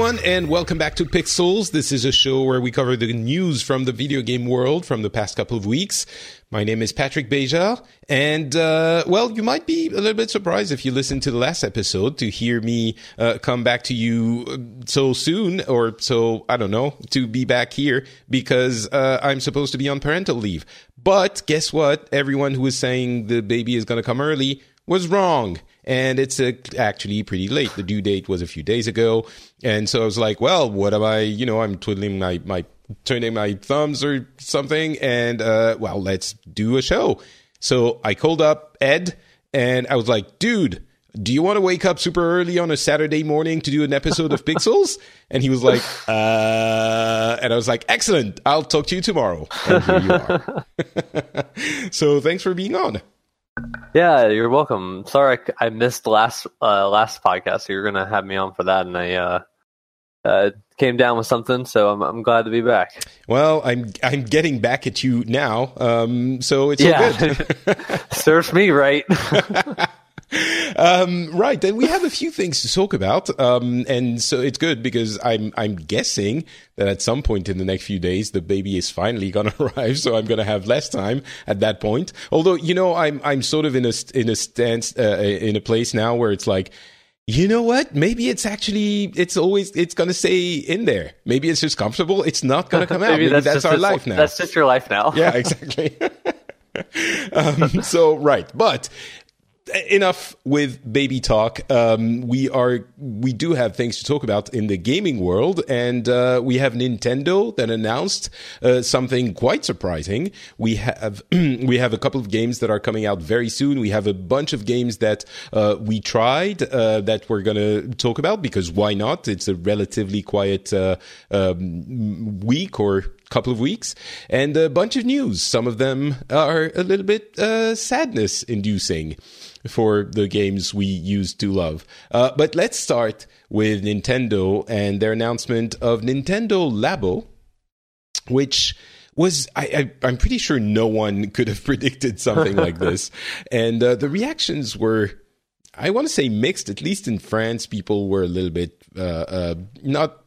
Everyone, and welcome back to Pixels. This is a show where we cover the news from the video game world from the past couple of weeks. My name is Patrick Beja, and uh, well, you might be a little bit surprised if you listen to the last episode to hear me uh, come back to you uh, so soon, or so I don't know, to be back here because uh, I'm supposed to be on parental leave. But guess what? Everyone who was saying the baby is going to come early was wrong and it's uh, actually pretty late. The due date was a few days ago, and so I was like, "Well, what am I? You know, I'm twiddling my my turning my thumbs or something, and uh, well, let's do a show." So I called up Ed, and I was like, "Dude." Do you want to wake up super early on a Saturday morning to do an episode of Pixels? And he was like, uh, and I was like, excellent. I'll talk to you tomorrow. And here you are. so thanks for being on. Yeah, you're welcome. Sorry, I, I missed last uh, last podcast. So you're gonna have me on for that, and I uh, uh, came down with something, so I'm I'm glad to be back. Well, I'm I'm getting back at you now, um, so it's yeah, all good. serves me right. um, right, and we have a few things to talk about, um, and so it's good because I'm I'm guessing that at some point in the next few days the baby is finally going to arrive, so I'm going to have less time at that point. Although you know I'm I'm sort of in a in a stance uh, in a place now where it's like. You know what? Maybe it's actually it's always it's gonna stay in there. Maybe it's just comfortable. It's not gonna come out. Maybe, Maybe that's, that's our life now. That's just your life now. yeah, exactly. um, so right, but enough with baby talk. Um, we are we do have things to talk about in the gaming world, and uh, we have Nintendo that announced uh, something quite surprising. We have we have a couple of games that are coming out very soon. We have a bunch of games that uh, we tried uh, that we're to talk about because why not? It's a relatively quiet uh, um, week or couple of weeks and a bunch of news. Some of them are a little bit uh, sadness inducing for the games we used to love. Uh, but let's start with Nintendo and their announcement of Nintendo Labo, which was I, am pretty sure no one could have predicted something like this, and uh, the reactions were. I want to say mixed. At least in France, people were a little bit uh, uh not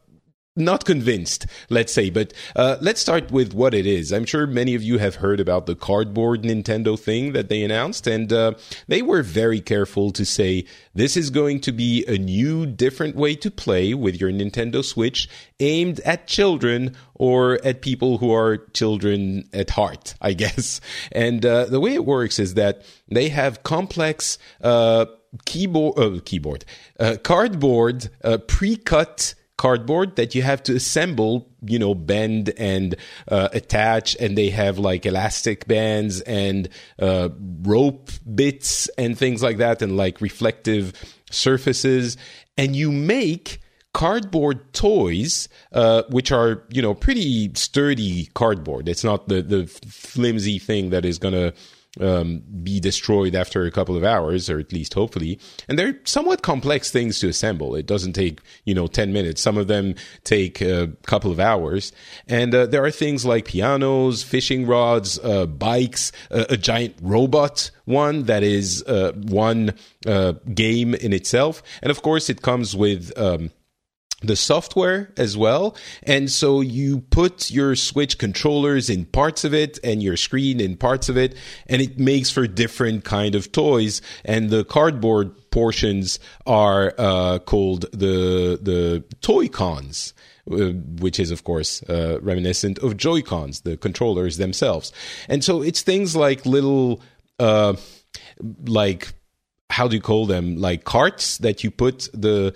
not convinced, let's say, but uh, let's start with what it is. I'm sure many of you have heard about the cardboard Nintendo thing that they announced, and uh, they were very careful to say this is going to be a new, different way to play with your Nintendo Switch aimed at children or at people who are children at heart, I guess. And uh, the way it works is that they have complex uh, keyboard, uh, keyboard, uh, cardboard, pre-cut cardboard that you have to assemble you know bend and uh, attach and they have like elastic bands and uh, rope bits and things like that and like reflective surfaces. And you make cardboard toys uh, which are you know pretty sturdy cardboard. It's not the the flimsy thing that is going to um, be destroyed after a couple of hours, or at least hopefully. And they're somewhat complex things to assemble. It doesn't take, you know, 10 minutes. Some of them take a couple of hours. And uh, there are things like pianos, fishing rods, uh, bikes, a giant robot one that is uh, one uh, game in itself. And of course, it comes with. Um, the software as well. And so you put your Switch controllers in parts of it and your screen in parts of it, and it makes for different kind of toys. And the cardboard portions are uh, called the the Toy-Cons. Uh, which is of course uh, reminiscent of Joy Cons, the controllers themselves, and so it's things like little, uh, like how do you call them, like carts that you put the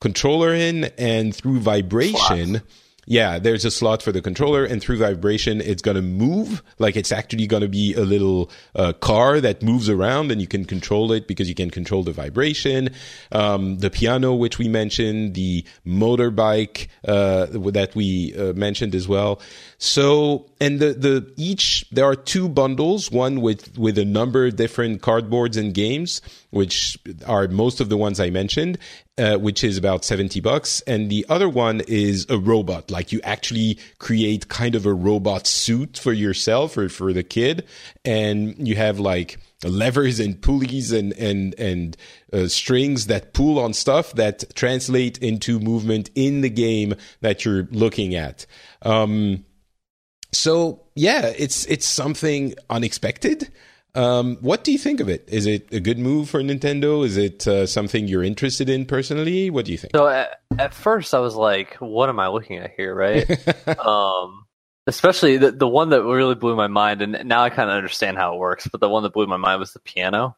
controller in, and through vibration. Slots. Yeah, there's a slot for the controller, and through vibration, it's gonna move. Like it's actually gonna be a little uh, car that moves around, and you can control it because you can control the vibration. Um, the piano, which we mentioned, the motorbike uh, that we uh, mentioned as well. So, and the the each there are two bundles, one with with a number of different cardboards and games, which are most of the ones I mentioned, uh, which is about 70 bucks. And the other one is a robot. Like you actually create kind of a robot suit for yourself or for the kid. And you have like levers and pulleys and, and, and uh, strings that pull on stuff that translate into movement in the game that you're looking at. Um, so yeah, it's, it's something unexpected. Um, what do you think of it? Is it a good move for Nintendo? Is it uh, something you're interested in personally? What do you think? So at, at first I was like, what am I looking at here, right? um, especially the the one that really blew my mind, and now I kind of understand how it works. But the one that blew my mind was the piano,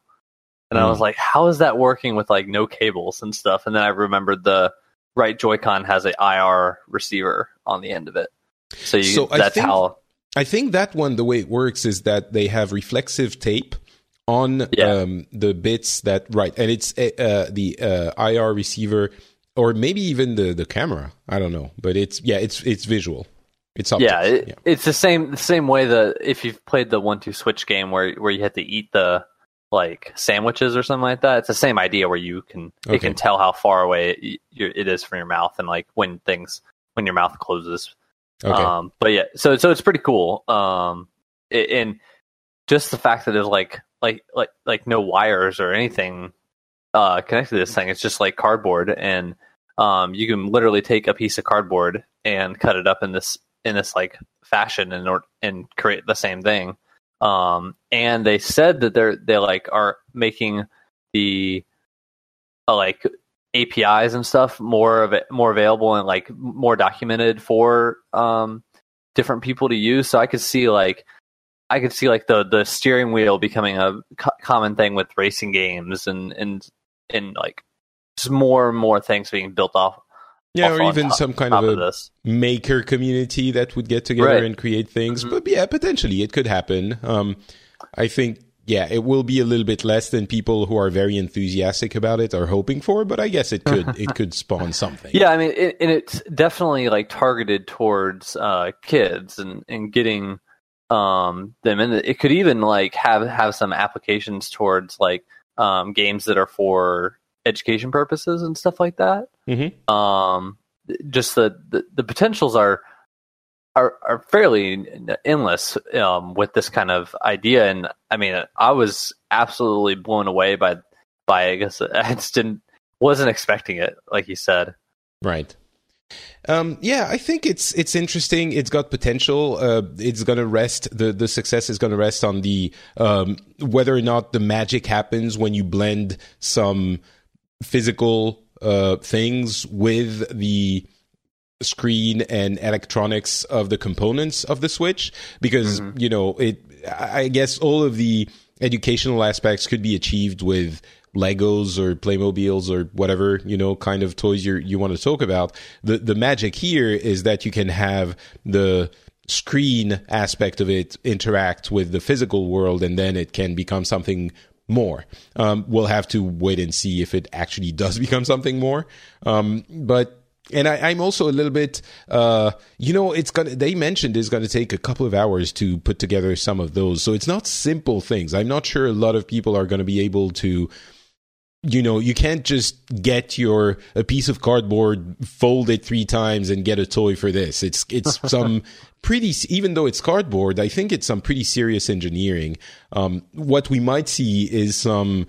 and I was like, how is that working with like no cables and stuff? And then I remembered the right Joy-Con has a IR receiver on the end of it, so, you, So that's think- how. I think that one, the way it works is that they have reflexive tape on Yeah. um, the bits that right, and it's uh, the uh, IR receiver, or maybe even the the camera. I don't know, but it's yeah, it's it's visual. It's optics. Yeah, it, it's the same the same way that if you've played the one two switch game where where you have to eat the like sandwiches or something like that. It's the same idea where you can Okay. it can tell how far away it, it is from your mouth and like when things when your mouth closes. Okay. Um, but yeah, so so it's pretty cool. Um, it, and just the fact that there's like like like like no wires or anything uh connected to this thing. It's just like cardboard, and um, you can literally take a piece of cardboard and cut it up in this in this like fashion and or and create the same thing. Um, and they said that they're they like are making the uh, like APIs and stuff more of it more available and like more documented for um different people to use. So I could see like I could see like the the steering wheel becoming a co- common thing with racing games and and and like just more and more things being built off. yeah, off or even top- some kind of of a maker community that would get together Right. and create things. Mhm. But yeah, potentially it could happen. Um, I think yeah, it will be a little bit less than people who are very enthusiastic about it are hoping for. But I guess it could it could spawn something. Yeah, I mean, it, and it's definitely like targeted towards uh, kids and and getting um, them in. It could even like have have some applications towards like um, games that are for education purposes and stuff like that. Mhm. Um, just the, the the potentials are are are fairly endless um, with this kind of idea. And I mean, I was absolutely blown away by by I guess I just didn't wasn't expecting it, like you said. Right. Um, yeah, I think it's it's interesting. It's got potential. Uh, it's gonna rest. the The success is gonna rest on the um, whether or not the magic happens when you blend some physical uh, things with the screen and electronics of the components of the Switch. Because you know, it. I I guess all of the educational aspects could be achieved with Legos or Playmobiles or whatever you know kind of toys you you want to talk about. The the magic here is that you can have the screen aspect of it interact with the physical world, and then it can become something more. Um, we'll have to wait and see if it actually does become something more. Um, but and I, I'm also a little bit, uh, you know, it's gonna. They mentioned it's gonna take a couple of hours to put together some of those, so it's not simple things. I'm not sure a lot of people are gonna be able to you know you can't just get your a piece of cardboard fold it three times and get a toy for this it's it's some pretty even though it's cardboard i think it's some pretty serious engineering um, what we might see is some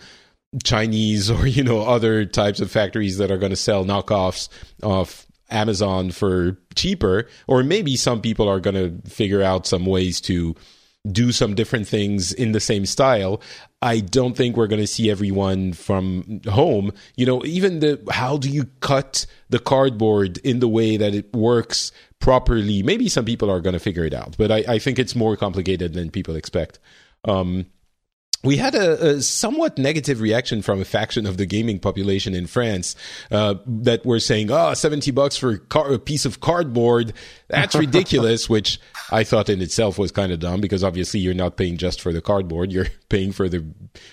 chinese or you know other types of factories that are going to sell knockoffs of Amazon for cheaper, or maybe some people are going to figure out some ways to do some different things in the same style. I don't think we're going to see everyone from home. You know, even the how do you cut the cardboard in the way that it works properly? Maybe some people are going to figure it out, but I, I think it's more complicated than people expect. Um, we had a, a, somewhat negative reaction from a faction of the gaming population in France uh, that were saying, "Oh, 70 bucks for car- a piece of cardboard, that's ridiculous." which I thought in itself was kind of dumb because obviously you're not paying just for the cardboard; you're paying for the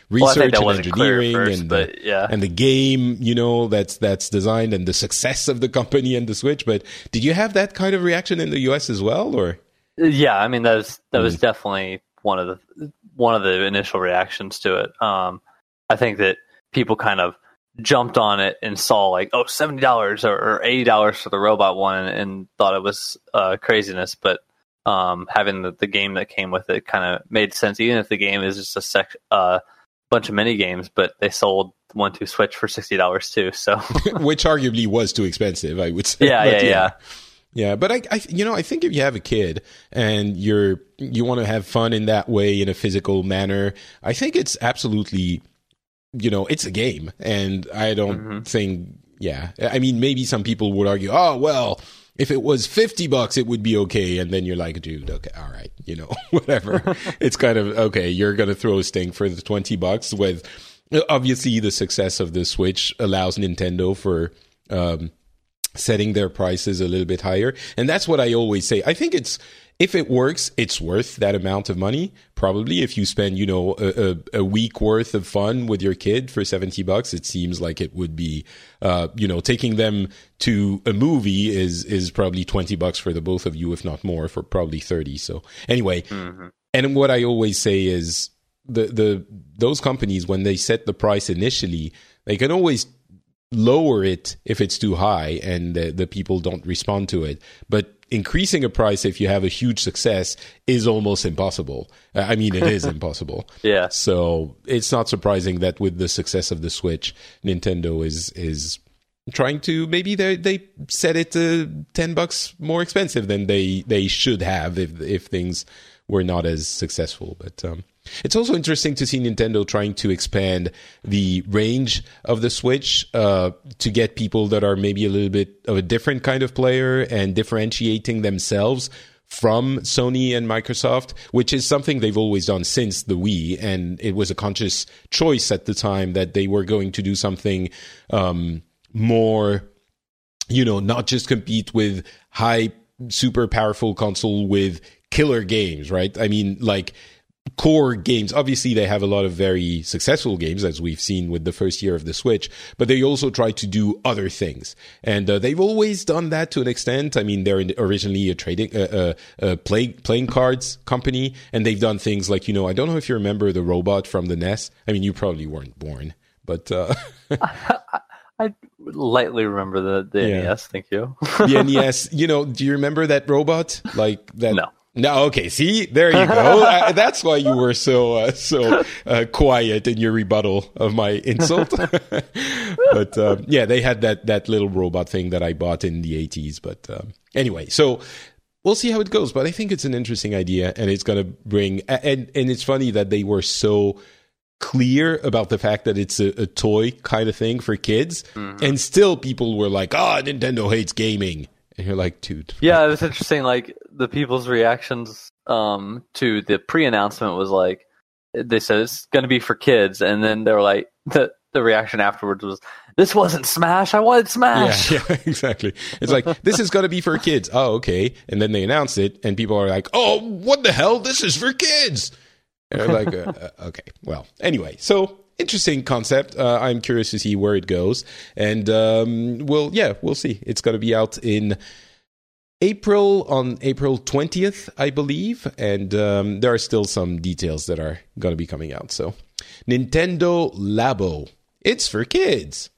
research well, and engineering first, and the, yeah. and the game, you know, that's that's designed and the success of the company and the Switch. But did you have that kind of reaction in the U.S. as well, or? Yeah, I mean that was that was mm. definitely one of the one of the initial reactions to it. Um, I think that people kind of jumped on it and saw like, oh, seventy dollars or, eighty dollars for the robot one, and, and thought it was uh, craziness. But um, having the, the, game that came with it kind of made sense, even if the game is just a sec- uh, bunch of mini games. But they sold one two Switch for sixty dollars too, so which arguably was too expensive, I would say. Yeah, yeah, yeah, yeah. Yeah, but I, I, you know, I think if you have a kid and you're you want to have fun in that way in a physical manner, I think it's absolutely, you know, it's a game, and I don't mm-hmm. think, yeah, I mean, maybe some people would argue, oh well, if it was 50 bucks it would be okay. And then you're like dude okay all right you know whatever. It's kind of okay you're going to throw a stink for the 20 bucks with obviously the success of the switch allows nintendo for um, setting their prices a little bit higher. And that's what I always say. I think it's, if it works, it's worth that amount of money. Probably if you spend, you know, a, a, a, week worth of fun with your kid for 70 bucks, it seems like it would be, uh, you know, taking them to a movie is, is probably 20 bucks for the both of you, if not more, for probably 30. So anyway, mm-hmm. and what I always say is the, the, those companies, when they set the price initially, they can always lower it if it's too high and the, the people don't respond to it. But increasing a price if you have a huge success is almost impossible. I mean, it is impossible. Yeah. So it's not surprising that with the success of the Switch, Nintendo is is trying to maybe they they set it to ten bucks more expensive than they they should have if if things were not as successful. But um, it's also interesting to see Nintendo trying to expand the range of the Switch uh, to get people that are maybe a little bit of a different kind of player and differentiating themselves from Sony and Microsoft, which is something they've always done since the Wii. And it was a conscious choice at the time that they were going to do something um, more, you know, not just compete with high, super powerful console with killer games, right? I mean, like, core games. Obviously, they have a lot of very successful games, as we've seen with the first year of the Switch, but they also try to do other things. And uh, they've always done that to an extent. I mean, they're originally a trading, uh, uh, uh, play, playing cards company, and they've done things like, you know, I don't know if you remember the robot from the NES. I mean, you probably weren't born, but. Uh, I lightly remember the, the yeah. NES. Thank you. the NES. You know, do you remember that robot? Like that? No. No, okay. See, there you go. uh, that's why you were so uh, so uh, quiet in your rebuttal of my insult. but um, yeah, they had that that little robot thing that I bought in the eighties. But um, anyway, so we'll see how it goes. But I think it's an interesting idea, and it's going to bring. And and it's funny that they were so clear about the fact that it's a, a toy kind of thing for kids, mm-hmm. and still people were like, "Ah, oh, Nintendo hates gaming." And you're like, dude. Yeah, it was interesting. Like the people's reactions um, to the pre-announcement was like, they said it's going to be for kids, and then they were like, the the reaction afterwards was, "This wasn't Smash. I wanted Smash." Yeah, yeah exactly. It's like this is going to be for kids. Oh, okay. And then they announced it, and people are like, "Oh, what the hell? This is for kids." And they're like, uh, uh, "Okay, well, anyway." So interesting concept. Uh, I'm curious to see where it goes, and um, we'll yeah, we'll see. It's going to be out in April on April 20th, I believe, and um, there are still some details that are going to be coming out. So, Nintendo Labo, it's for kids.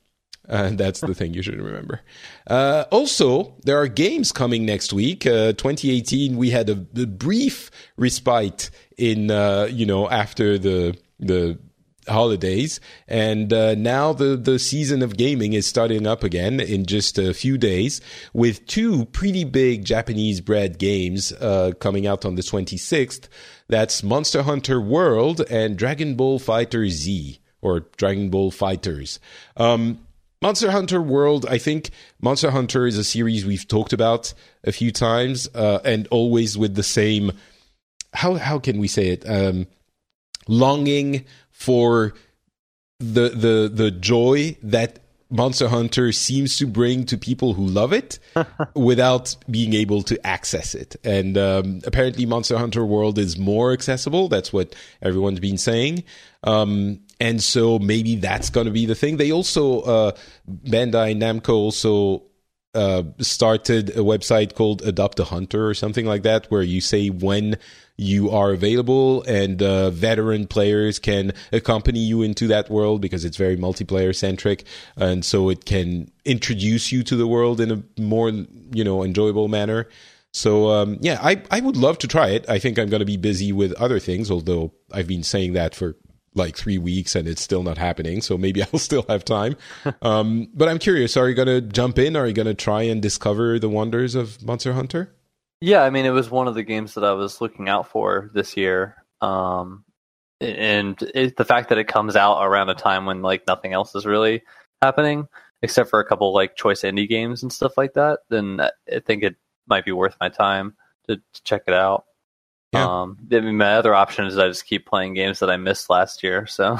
Uh, that's the thing you should remember. Uh, also, there are games coming next week. Uh, 2018, we had a, a brief respite in, uh, you know, after the the holidays, and uh, now the the season of gaming is starting up again in just a few days with two pretty big Japanese bred games uh, coming out on the 26th. That's Monster Hunter World and Dragon Ball FighterZ or Dragon Ball Fighters. Um, Monster Hunter World, I think Monster Hunter is a series we've talked about a few times, uh, and always with the same. How how can we say it? Um, longing for the the the joy that Monster Hunter seems to bring to people who love it without being able to access it. And um, apparently, Monster Hunter World is more accessible. That's what everyone's been saying. Um, and so maybe that's going to be the thing. They also, uh, Bandai Namco also uh, started a website called Adopt a Hunter or something like that, where you say when you are available and uh, veteran players can accompany you into that world because it's very multiplayer centric. And so it can introduce you to the world in a more you know enjoyable manner. So um, yeah I, I would love to try it. I think i'm going to be busy with other things although i've been saying that for like three weeks and it's still not happening so maybe i'll still have time. Um, but i'm curious are you going to jump in? Are you going to try and discover the wonders of monster hunter yeah, I mean, it was one of the games that I was looking out for this year. Um, and it, the fact that it comes out around a time when like nothing else is really happening, except for a couple like choice indie games and stuff like that, then I think it might be worth my time to, to check it out. Yeah. Um, I mean, my other option is I just keep playing games that I missed last year. So,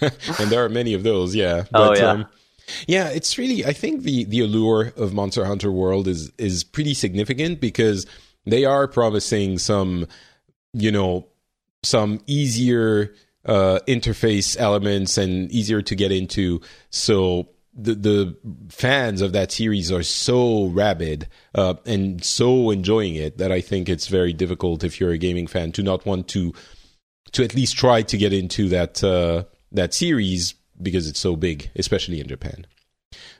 and there are many of those. Yeah. Oh, but, oh yeah. Um, yeah, it's really I think the the allure of Monster Hunter World is is pretty significant because they are promising some you know some easier uh, interface elements and easier to get into. So the the fans of that series are so rabid uh, and so enjoying it that I think it's very difficult if you're a gaming fan to not want to to at least try to get into that uh, that series because it's so big, especially in Japan.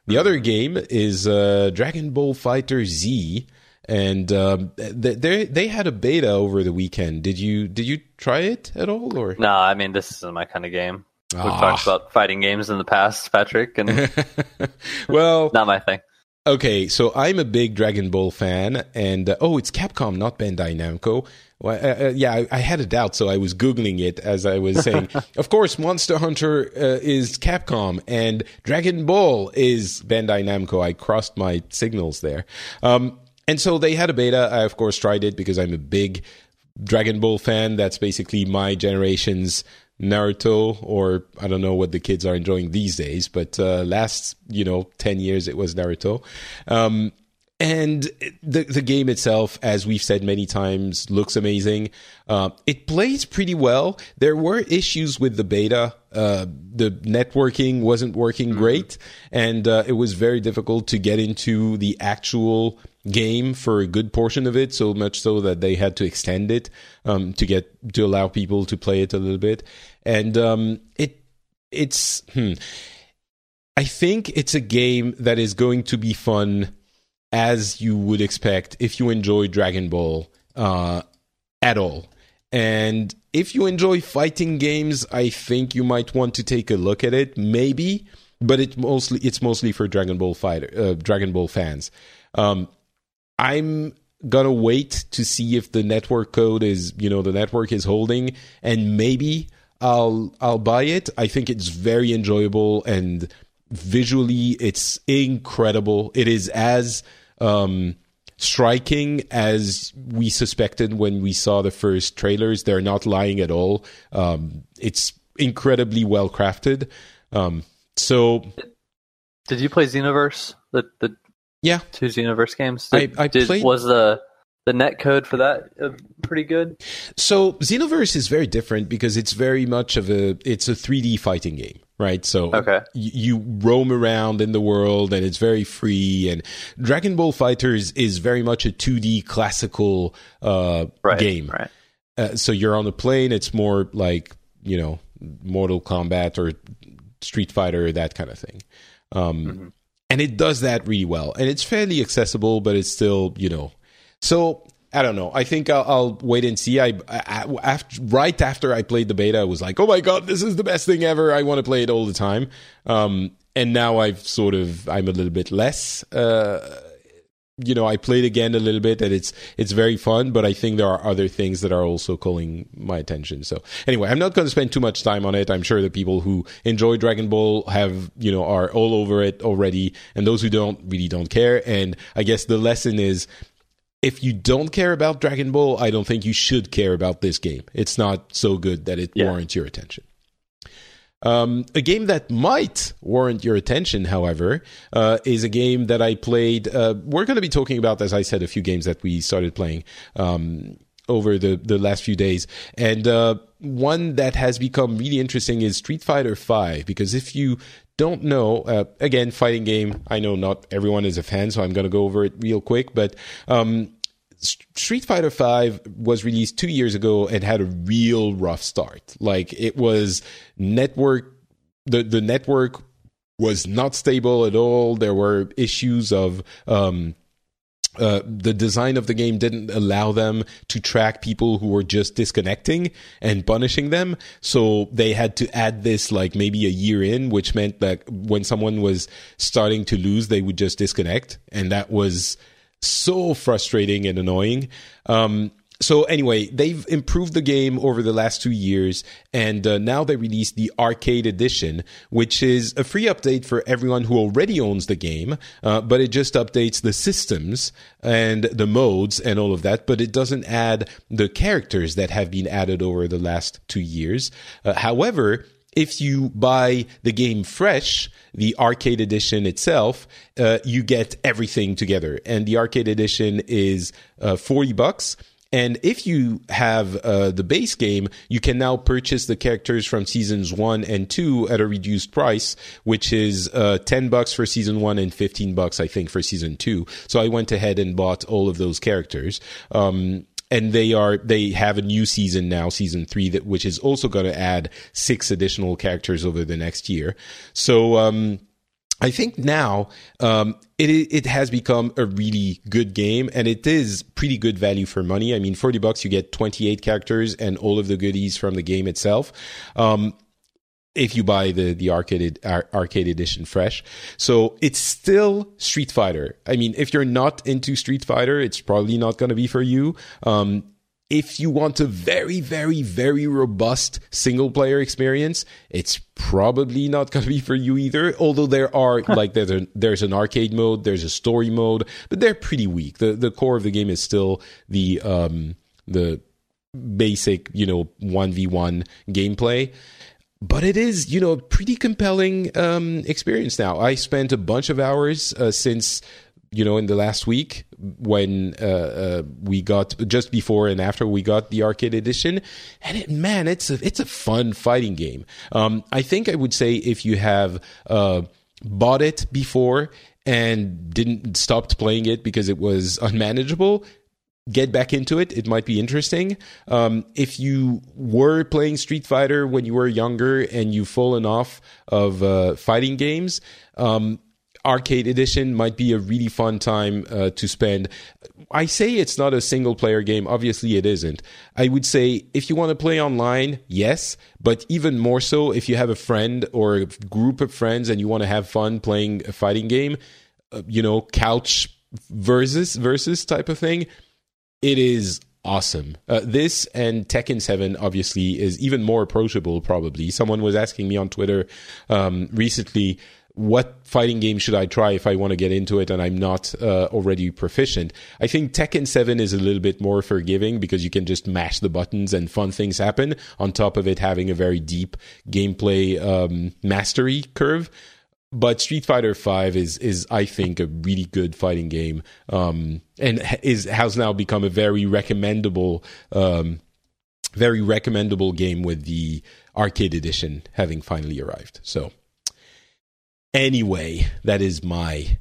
The other game is uh, Dragon Ball FighterZ, and um, they they had a beta over the weekend. Did you did you try it at all? Or no? I mean, this isn't my kind of game. We've ah. talked about fighting games in the past, Patrick, and well, not my thing. Okay, so I'm a big Dragon Ball fan, and uh, oh, it's Capcom, not Bandai Namco. Well, uh, uh, yeah, I, I, had a doubt, so I was googling it as I was saying. of course, Monster Hunter uh, is Capcom, and Dragon Ball is Bandai Namco. I crossed my signals there, um, and so they had a beta. I of course tried it because I'm a big Dragon Ball fan. That's basically my generation's Naruto, or I don't know what the kids are enjoying these days, but uh, last you know ten years it was Naruto. Um, and the the game itself, as we've said many times, looks amazing. Uh, it plays pretty well. There were issues with the beta. Uh, the networking wasn't working mm-hmm. great, and uh, it was very difficult to get into the actual game for a good portion of it, so much so that they had to extend it um, to get to allow people to play it a little bit. And um, it it's hmm, I think it's a game that is going to be fun as you would expect if you enjoy Dragon Ball uh, at all. And if you enjoy fighting games, I think you might want to take a look at it, maybe. But it mostly it's mostly for Dragon Ball fighter, uh, Dragon Ball fans. Um, I'm gonna wait to see if the network code is you know the network is holding and maybe I'll I'll buy it. I think it's very enjoyable and visually it's incredible. It is as um, striking as we suspected when we saw the first trailers. They're not lying at all. Um, it's incredibly well crafted. Um, so, did you play Xenoverse? The the yeah, two Xenoverse games. Did, I, I did, played. Was the the net code for that uh, pretty good? So Xenoverse is very different because it's very much of a it's a 3D fighting game, right? So okay. y- you roam around in the world and it's very free. And Dragon Ball FighterZ is very much a 2D classical uh, right, game. Right. Uh, so you're on a plane. It's more like you know Mortal Kombat or Street Fighter, that kind of thing. Um, mm-hmm and it does that really well and it's fairly accessible but it's still you know so I don't know. I think I'll, I'll wait and see. I, I, after, right after I played the beta, I was like, "Oh my god, this is the best thing ever! I want to play it all the time." Um, and now I've sort of I'm a little bit less. Uh, you know, I played again a little bit, and it's it's very fun. But I think there are other things that are also calling my attention. So anyway, I'm not going to spend too much time on it. I'm sure the people who enjoy Dragon Ball have you know are all over it already, and those who don't really don't care. And I guess the lesson is. If you don't care about Dragon Ball, I don't think you should care about this game. It's not so good that it Yeah. warrants your attention. Um, a game that might warrant your attention, however, uh, is a game that I played. Uh, we're going to be talking about, as I said, a few games that we started playing um, over the, the last few days. And uh, one that has become really interesting is Street Fighter V, because if you don't know, uh, again, fighting game, I know not everyone is a fan, so I'm going to go over it real quick, but. Um, Street Fighter V was released two years ago and had a real rough start. Like it was network, the the network was not stable at all. There were issues of um, uh, the design of the game didn't allow them to track people who were just disconnecting and punishing them. So they had to add this like maybe a year in, which meant that when someone was starting to lose, they would just disconnect. And that was so frustrating and annoying. Um, so anyway, they've improved the game over the last two years, and uh, now they released the arcade edition, which is a free update for everyone who already owns the game. Uh, but it just updates the systems and the modes and all of that. But it doesn't add the characters that have been added over the last two years. Uh, however, if you buy the game fresh, the arcade edition itself, uh, you get everything together. And the arcade edition is uh, 40 bucks. And if you have uh, the base game, you can now purchase the characters from seasons one and two at a reduced price, which is uh, 10 bucks for season one and 15 bucks, I think, for season two. So I went ahead and bought all of those characters. Um, and they are they have a new season now season three that which is also going to add six additional characters over the next year so um I think now um, it it has become a really good game, and it is pretty good value for money. I mean, forty bucks you get twenty eight characters and all of the goodies from the game itself. Um, if you buy the the arcade ar- arcade edition fresh. So it's still Street Fighter. I mean, if you're not into Street Fighter, it's probably not going to be for you. Um, if you want a very, very, very robust single player experience, it's probably not going to be for you either. Although there are like there's a, there's an arcade mode, there's a story mode, but they're pretty weak. the The core of the game is still the um, the basic, you know, one v one gameplay but it is you know a pretty compelling um, experience now. I spent a bunch of hours uh, since you know in the last week when uh, uh, we got just before and after we got the arcade edition. And it, man it's a it's a fun fighting game. Um, i think i would say if you have uh, bought it before and didn't stopped playing it because it was unmanageable get back into it. It might be interesting. Um, if you were playing Street Fighter when you were younger and you've fallen off of uh, fighting games, um, Arcade Edition might be a really fun time uh, to spend. I say it's not a single player game. Obviously, it isn't. I would say if you want to play online, yes, but even more so if you have a friend or a group of friends and you want to have fun playing a fighting game, uh, you know, couch versus versus type of thing it is awesome. Uh, this and Tekken 7 obviously is even more approachable, probably. Someone was asking me on Twitter um, recently, what fighting game should I try if I want to get into it and I'm not uh, already proficient? I think Tekken 7 is a little bit more forgiving because you can just mash the buttons and fun things happen, on top of it having a very deep gameplay um, mastery curve but Street Fighter Five is is I think a really good fighting game, um, and is has now become a very recommendable, um, very recommendable game with the arcade edition having finally arrived. So, anyway, that is my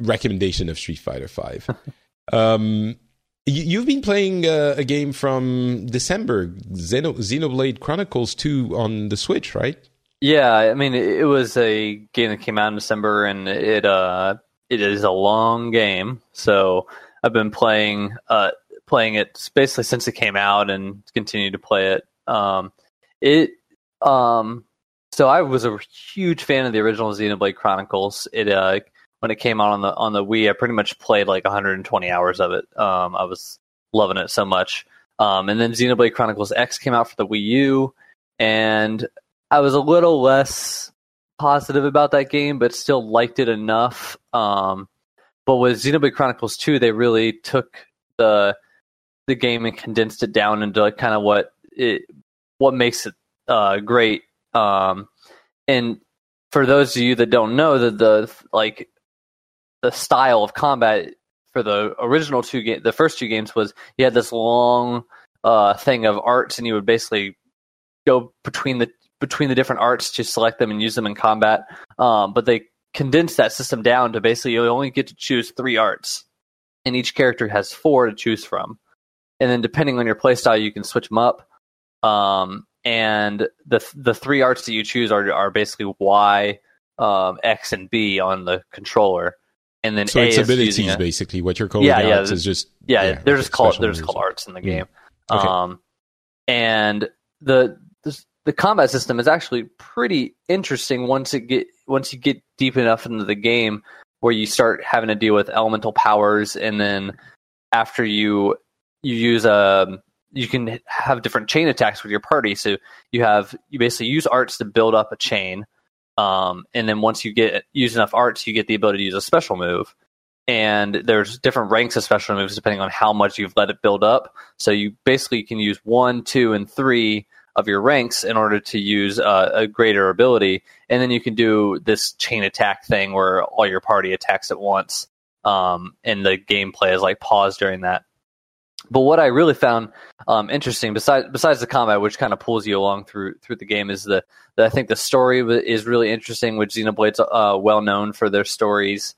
recommendation of Street Fighter Five. um, you, you've been playing uh, a game from December, Xeno, Xenoblade Chronicles Two on the Switch, right? Yeah, I mean, it was a game that came out in December, and it uh, it is a long game. So I've been playing uh, playing it basically since it came out and continue to play it. Um, it um, so I was a huge fan of the original Xenoblade Chronicles. It uh, when it came out on the on the Wii, I pretty much played like 120 hours of it. Um, I was loving it so much. Um, and then Xenoblade Chronicles X came out for the Wii U, and I was a little less positive about that game, but still liked it enough. Um, but with Xenoblade Chronicles 2, they really took the the game and condensed it down into like kind of what it what makes it uh, great. Um, and for those of you that don't know, that the like the style of combat for the original two game, the first two games was you had this long uh, thing of arts, and you would basically go between the between the different arts to select them and use them in combat. Um, but they condensed that system down to basically you only get to choose three arts, and each character has four to choose from. And then depending on your playstyle, you can switch them up. Um, and the the three arts that you choose are are basically Y, um, X, and B on the controller. And then so A it's abilities a- basically. What you're calling Yeah, yeah, arts is just yeah, they're just called they're just called arts in the game. Okay. Um, and the, the the combat system is actually pretty interesting once it get once you get deep enough into the game where you start having to deal with elemental powers, and then after you you use a you can have different chain attacks with your party. So you have you basically use arts to build up a chain, um, and then once you get use enough arts, you get the ability to use a special move. And there's different ranks of special moves depending on how much you've let it build up. So you basically can use one, two, and three of your ranks in order to use uh, a greater ability, and then you can do this chain attack thing where all your party attacks at once, um, and the gameplay is like paused during that. But what I really found um, interesting, besides besides the combat, which kind of pulls you along through through the game, is the, the I think the story is really interesting. Which Xenoblade's uh, well known for their stories,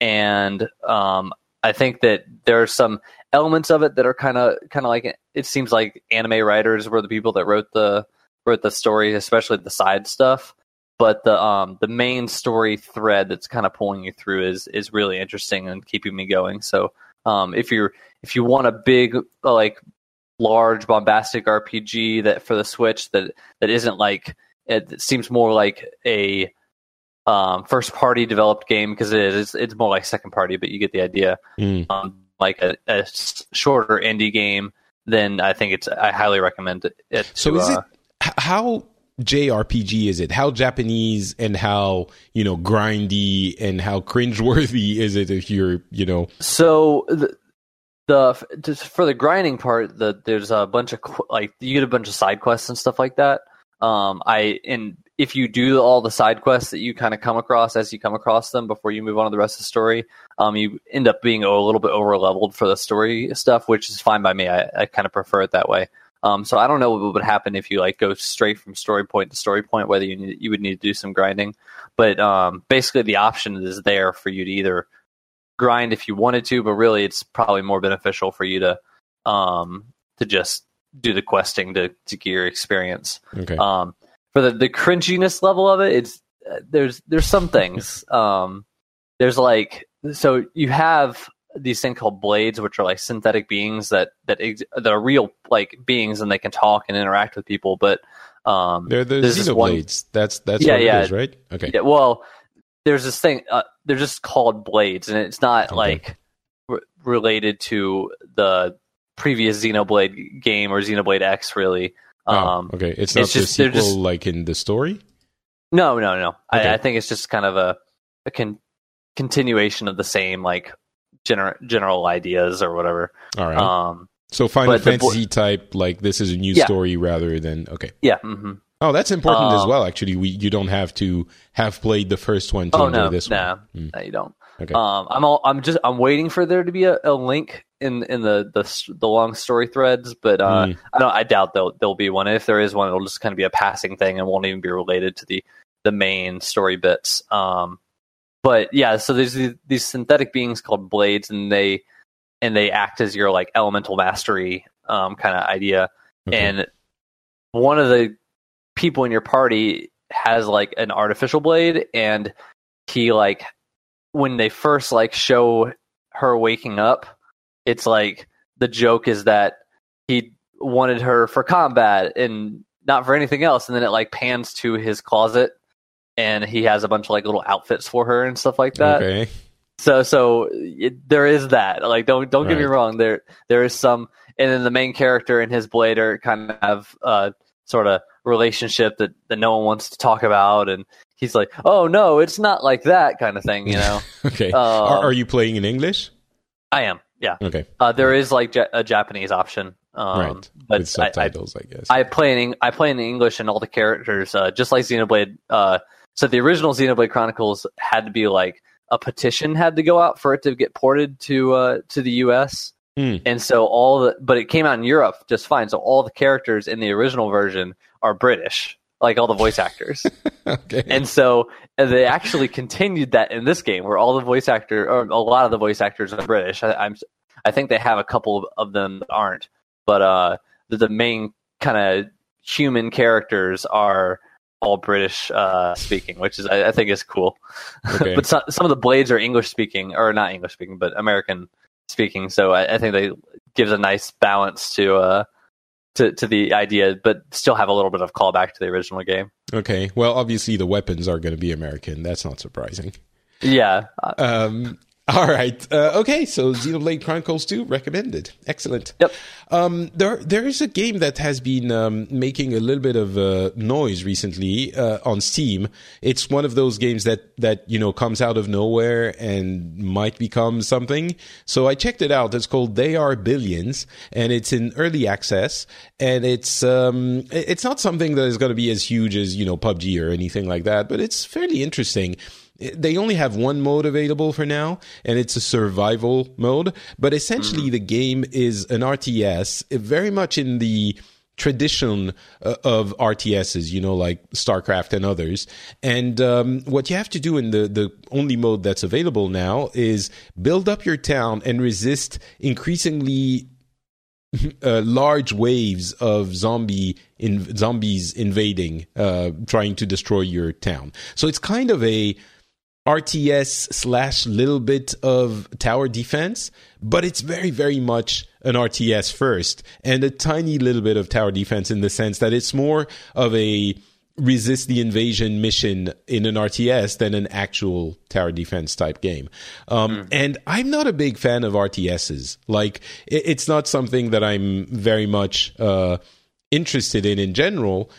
and um, I think that there are some elements of it that are kind of kind of like it seems like anime writers were the people that wrote the wrote the story, especially the side stuff. But the um the main story thread that's kind of pulling you through is is really interesting and keeping me going. So um if you're if you want a big like large bombastic RPG that for the Switch that that isn't like it, seems more like a um, first party developed game because it is it's more like second party, but you get the idea. Mm. Um, like a shorter indie game, then I think it's I highly recommend it. it So to, is it uh, how JRPG is it? How Japanese and how you know grindy and how cringeworthy is it if you're you know So the, the just for the grinding part, the there's a bunch of like you get a bunch of side quests and stuff like that. Um, I and if you do all the side quests that you kind of come across as you come across them before you move on to the rest of the story, um, you end up being a little bit over leveled for the story stuff, which is fine by me. I, I kind of prefer it that way. Um, so I don't know what would happen if you like go straight from story point to story point, whether you need, you would need to do some grinding. But um, basically, the option is there for you to either grind if you wanted to, but really, it's probably more beneficial for you to um, to just do the questing to to get your experience. okay Um, for the, the cringiness level of it, it's uh, there's there's some things. um, there's like so you have these things called blades, which are like synthetic beings that that ex- that are real like beings and they can talk and interact with people. But um, they're the there's this one- Xenoblades. That's that's Yeah, what yeah. it is, right? Okay. yeah, well, there's this thing. Uh, they're just called blades, and it's not Okay. like re- related to the previous Xenoblade game or Xenoblade X. Really, Oh, um, okay. It's not it's the just- they're sequel just- like in the story. No, no, no. Okay. I, I think it's just kind of a, a con- continuation of the same like general general ideas or whatever. All right. Um, so Final the bo- Fantasy type, like this is a new Yeah. story rather than okay. yeah. hmm Oh, that's important as Um, well. Actually, we you don't have to have played the first one to Oh enjoy no, this no, one. Mm, no, you don't. Okay. Um, I'm all, I'm just I'm waiting for there to be a, a link in in the, the the long story threads, but uh, Mm. I don't. I doubt there'll there'll be one. If there is one, it'll just kind of be a passing thing and won't even be related to the the main story bits. Um, but yeah, so there's these, these synthetic beings called blades, and they and they act as your like elemental mastery um, kind of idea. Okay. And one of the people in your party has like an artificial blade, and he like when they first like show her waking up, it's like the joke is that he wanted her for combat and not for anything else, and then it like pans to his closet and he has a bunch of like little outfits for her and stuff like that. Okay. So so it, there is that. Like don't don't get me wrong. There there is some, and then the main character and his blade are kind of have uh sort of relationship that that no one wants to talk about, and he's like, oh no, it's not like that kind of thing. You know, Okay. Um, are, are you playing in English? I am. Yeah. Okay. Uh, there is like ja- a Japanese option. Um, right. But With I, I, subtitles, I, guess. I play in I play in English and all the characters, uh, just like Xenoblade. Uh, so the original Xenoblade Chronicles had to be like a petition had to go out for it to get ported to uh, to the U.S. Hmm. And so all the, but it came out in Europe just fine. So all the characters in the original version are British, like all the voice actors. okay. and so uh, they actually continued that in this game, where all the voice actor or a lot of the voice actors are British. I, I'm I think they have a couple of, them that aren't, but uh, the, the main kind of human characters are all British uh, speaking, which is I, I think is cool. Okay. but some some of the blades are English speaking, or not English speaking, but American speaking. So I, I think they gives a nice balance to uh to to the idea, but still have a little bit of callback to the original game. okay. Well, obviously the weapons are going to be American. That's not surprising. Yeah, Um, all right. Uh, okay. So Xenoblade Chronicles 2 recommended. Excellent. Yep. Um, there, there is a game that has been um, making a little bit of uh, noise recently uh, on Steam. It's one of those games that that you know comes out of nowhere and might become something. So I checked it out. It's called They Are Billions, and it's in early access. And it's um, it's not something that is going to be as huge as you know PUBG or anything like that, but it's fairly interesting they only have one mode available for now and it's a survival mode. But essentially the game is an rts uh, very much in the tradition uh, of rts's you know like starcraft and others. And um, what you have to do in the, the only mode that's available now is build up your town and resist increasingly uh, large waves of zombie in, zombies invading, uh, trying to destroy your town. So it's kind of a RTS slash little bit of tower defense, but it's very, very much an RTS first and a tiny little bit of tower defense in the sense that it's more of a resist the invasion mission in an RTS than an actual tower defense type game. Um, And I'm not a big fan of RTSs. Like, it, it's not something that I'm very much uh, interested in in general.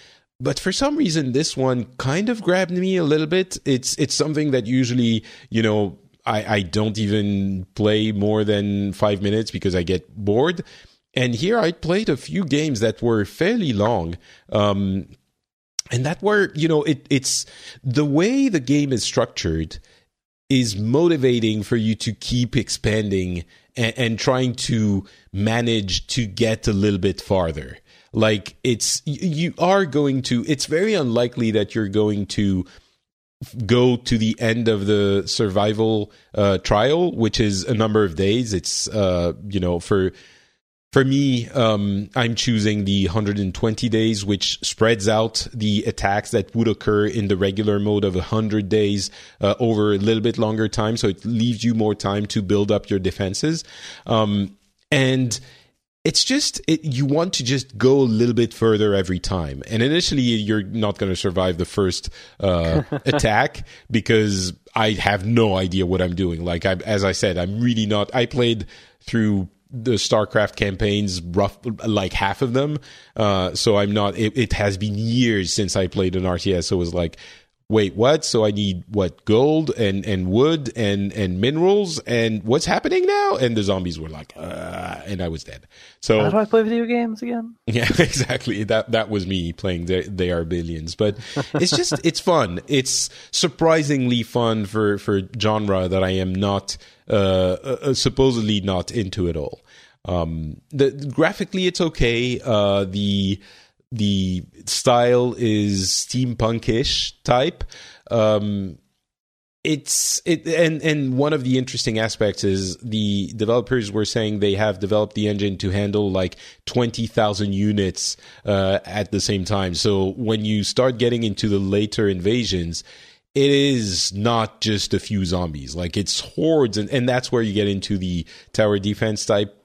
But for some reason, this one kind of grabbed me a little bit. It's it's something that usually, you know, I, I don't even play more than five minutes because I get bored. And here I played a few games that were fairly long. Um, and that were you know it it's the way the game is structured is motivating for you to keep expanding and, and trying to manage to get a little bit farther like it's you are going to it's very unlikely that you're going to go to the end of the survival uh, trial which is a number of days it's uh, you know for for me, um, I'm choosing the 120 days, which spreads out the attacks that would occur in the regular mode of 100 days uh, over a little bit longer time. So it leaves you more time to build up your defenses. Um, and it's just it, you want to just go a little bit further every time. And initially you're not going to survive the first uh, attack because i have no idea what i'm doing. Like I, as i said i'm really not i played through the starcraft campaigns rough like half of them. Uh, so i'm not it, it has been years since i played an rts so it was like wait what so i need what gold and and wood and and minerals and what's happening now and the zombies were like uh, and i was dead so how do I play video games again? yeah, exactly. That that was me playing they, they Are Billions, but it's just it's fun. It's surprisingly fun for for genre that I am not uh, uh supposedly not into at all. Um, the graphically it's okay. Uh, the the style is steampunkish type. Um, it's it and and one of the interesting aspects is the developers were saying they have developed the engine to handle like 20,000 units uh, at the same time so when you start getting into the later invasions it is not just a few zombies. Like it's hordes, and, and that's where you get into the tower defense type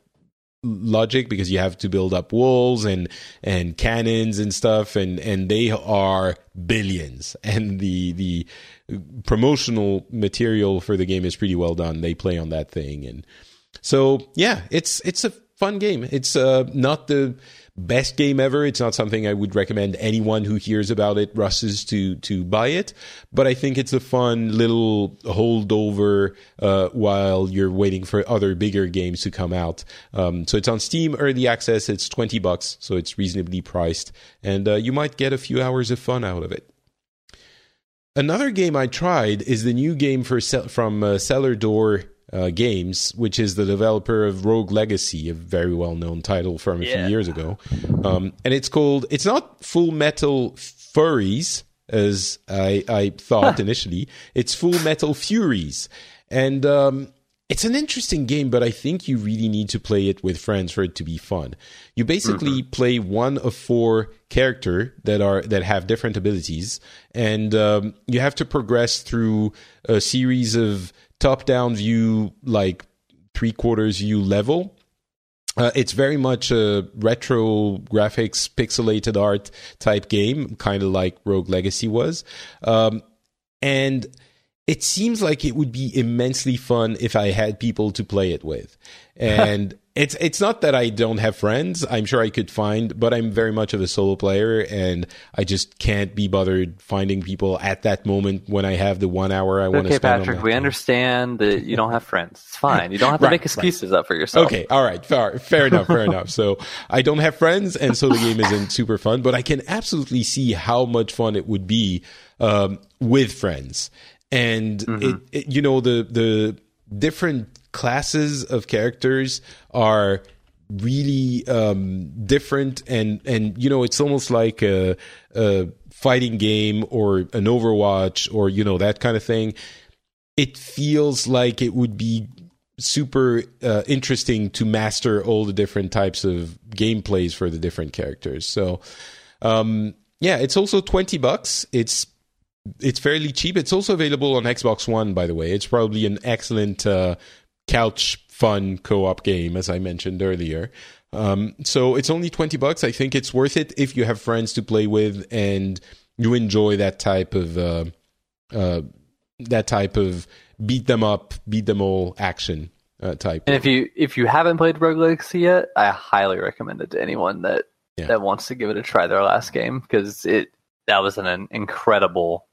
logic because you have to build up walls and and cannons and stuff and and they are billions. And the the promotional material for the game is pretty well done. They play on that thing. And so yeah it's it's a fun game. It's uh not the best game ever. It's not something I would recommend anyone who hears about it rushes to to buy it. But I think it's a fun little holdover uh, while you're waiting for other bigger games to come out. Um, so it's on Steam early access. It's twenty bucks, so it's reasonably priced, and uh, you might get a few hours of fun out of it. Another game I tried is the new game for from uh, Cellar Door uh, Games, which is the developer of Rogue Legacy, a very well known title from a yeah. few years ago. Um, and it's called, it's not Full Metal Furries, as I, I thought initially, it's Full Metal Furies. And um, it's an interesting game, but I think you really need to play it with friends for it to be fun. You basically mm-hmm. play one of four character that are that have different abilities, and um, you have to progress through a series of top down view, like three quarters view level. Uh, it's very much a retro graphics, pixelated art type game, kind of like Rogue Legacy was. Um, and it seems like it would be immensely fun if I had people to play it with. And it's it's not that I don't have friends. I'm sure I could find, but I'm very much of a solo player, and I just can't be bothered finding people at that moment when I have the one hour I want to okay, spend. Okay, Patrick, we understand that you don't have friends. It's fine. You don't have to right, make excuses right. up for yourself. Okay, all right, fair, fair enough, fair enough. So I don't have friends, and so the game isn't super fun. But I can absolutely see how much fun it would be um, with friends, and mm-hmm. it, it, you know, the the different classes of characters are really um, different and and you know it's almost like a, a, fighting game or an overwatch or you know that kind of thing. It feels like it would be super uh, interesting to master all the different types of gameplays for the different characters. So um, yeah it's also 20 bucks. It's it's fairly cheap. It's also available on xbox one by the way. It's probably an excellent uh, couch fun co-op game, as I mentioned earlier. Um, so it's only 20 bucks. I think it's worth it if you have friends to play with and you enjoy that type of, uh, uh, that type of beat them up, beat them all action uh, type. And if you, if you haven't played Rogue Legacy yet, I highly recommend it to anyone that, yeah. that wants to give it a try their last game because it, that was an incredible,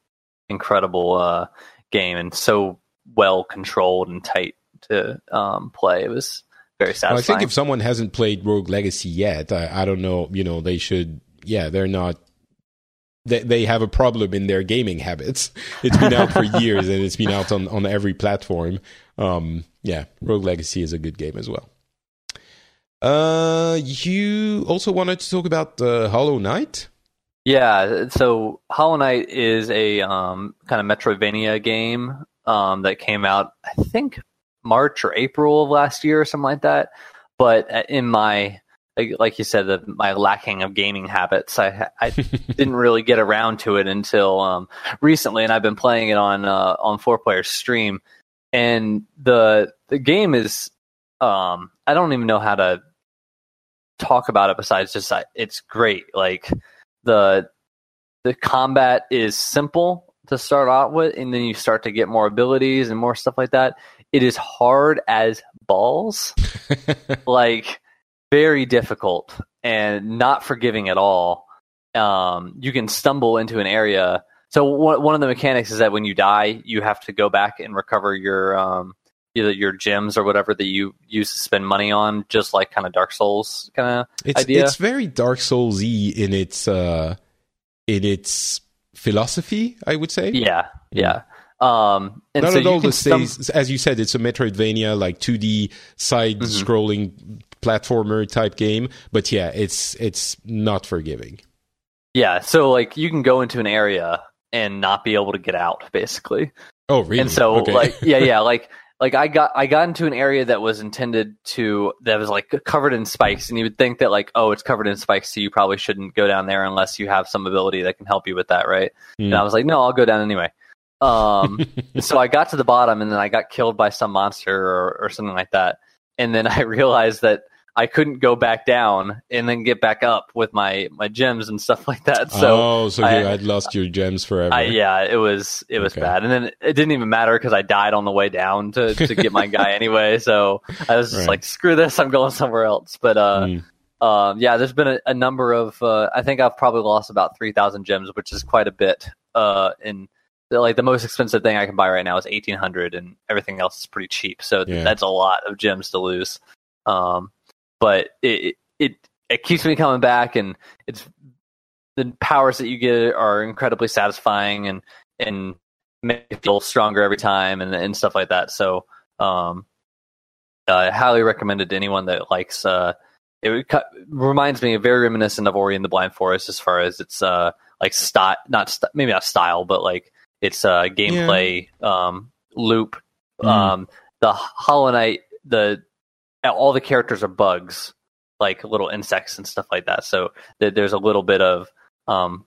incredible, uh, game and so well controlled and tight to um, play. It was very satisfying. Well, I think if someone hasn't played Rogue Legacy yet, I, I don't know. You know, they should. Yeah, they're not. They they have a problem in their gaming habits. It's been out for years and it's been out on on every platform. Um, yeah, Rogue Legacy is a good game as well. Uh, you also wanted to talk about uh, Hollow Knight. Yeah, so Hollow Knight is a um, kind of Metroidvania game um, that came out, I think, March or April of last year or something like that. But uh, in my like, you said, the, my lacking of gaming habits, I, I didn't really get around to it until um, recently, and I've been playing it on uh, on four player stream. And the the game is, um, I don't even know how to talk about it besides just it's great. Like the the combat is simple to start out with, and then you start to get more abilities and more stuff like that. It is hard as balls, like very difficult and not forgiving at all. Um, you can stumble into an area. So one one of the mechanics is that when you die, you have to go back and recover your um, either your gems or whatever that you use to spend money on, just like kind of Dark Souls kind of it's, idea. It's very Dark Soulsy in its uh, in its philosophy, I would say. Yeah, yeah. Um, and Not so at all the stum- as you said, it's a Metroidvania, like 2D side-scrolling mm-hmm. platformer type game. But yeah, it's it's not forgiving. Yeah, so like you can go into an area and not be able to get out, basically. Oh, really? And so, okay. like, yeah, yeah, like like I got I got into an area that was intended to that was like covered in spikes, and you would think that like oh it's covered in spikes, so you probably shouldn't go down there unless you have some ability that can help you with that, right? Mm. And I was like, no, I'll go down anyway. Um, so I got to the bottom, and then I got killed by some monster or, or something like that. And then I realized that I couldn't go back down and then get back up with my my gems and stuff like that. So oh, so I- you had lost your gems forever. I, yeah, it was it was Okay. bad, and then it didn't even matter because I died on the way down to, to get my guy anyway. So I was just Right. like, screw this, I'm going somewhere else. But uh, Mm. um, yeah, there's been a, a number of. Uh, I think I've probably lost about three thousand gems, which is quite a bit. Uh, in the, like the most expensive thing I can buy right now is eighteen hundred, and everything else is pretty cheap. So Yeah. that's a lot of gems to lose. Um, but it it it keeps me coming back, and it's the powers that you get are incredibly satisfying and and make you feel stronger every time and and stuff like that. So um, I highly recommend it to anyone that likes. Uh, it reminds me very reminiscent of Ori and the Blind Forest as far as its uh like style, not st- maybe not style, but like its uh gameplay um loop. Mm. Um, the Hollow Knight, the all the characters are bugs, like little insects and stuff like that. So th- there's a little bit of um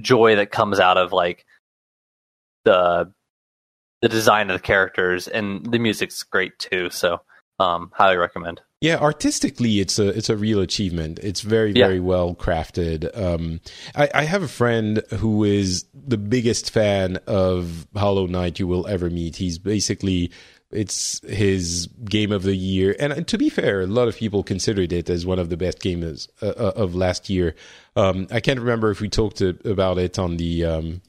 joy that comes out of like the the design of the characters and the music's great too. So um, highly recommend. Yeah, artistically, it's a it's a real achievement. It's very Yeah. very well crafted. Um, I, I have a friend who is the biggest fan of Hollow Knight you will ever meet. He's basically it's his game of the year, and to be fair, a lot of people considered it as one of the best games uh, uh, of last year. Um, I can't remember if we talked to, about it on the um,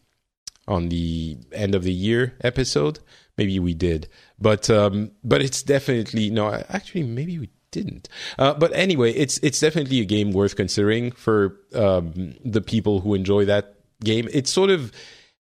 on the end of the year episode. Maybe we did, but um, but it's definitely no. Actually, maybe we didn't. Uh, but anyway, it's it's definitely a game worth considering for um, the people who enjoy that game. It's sort of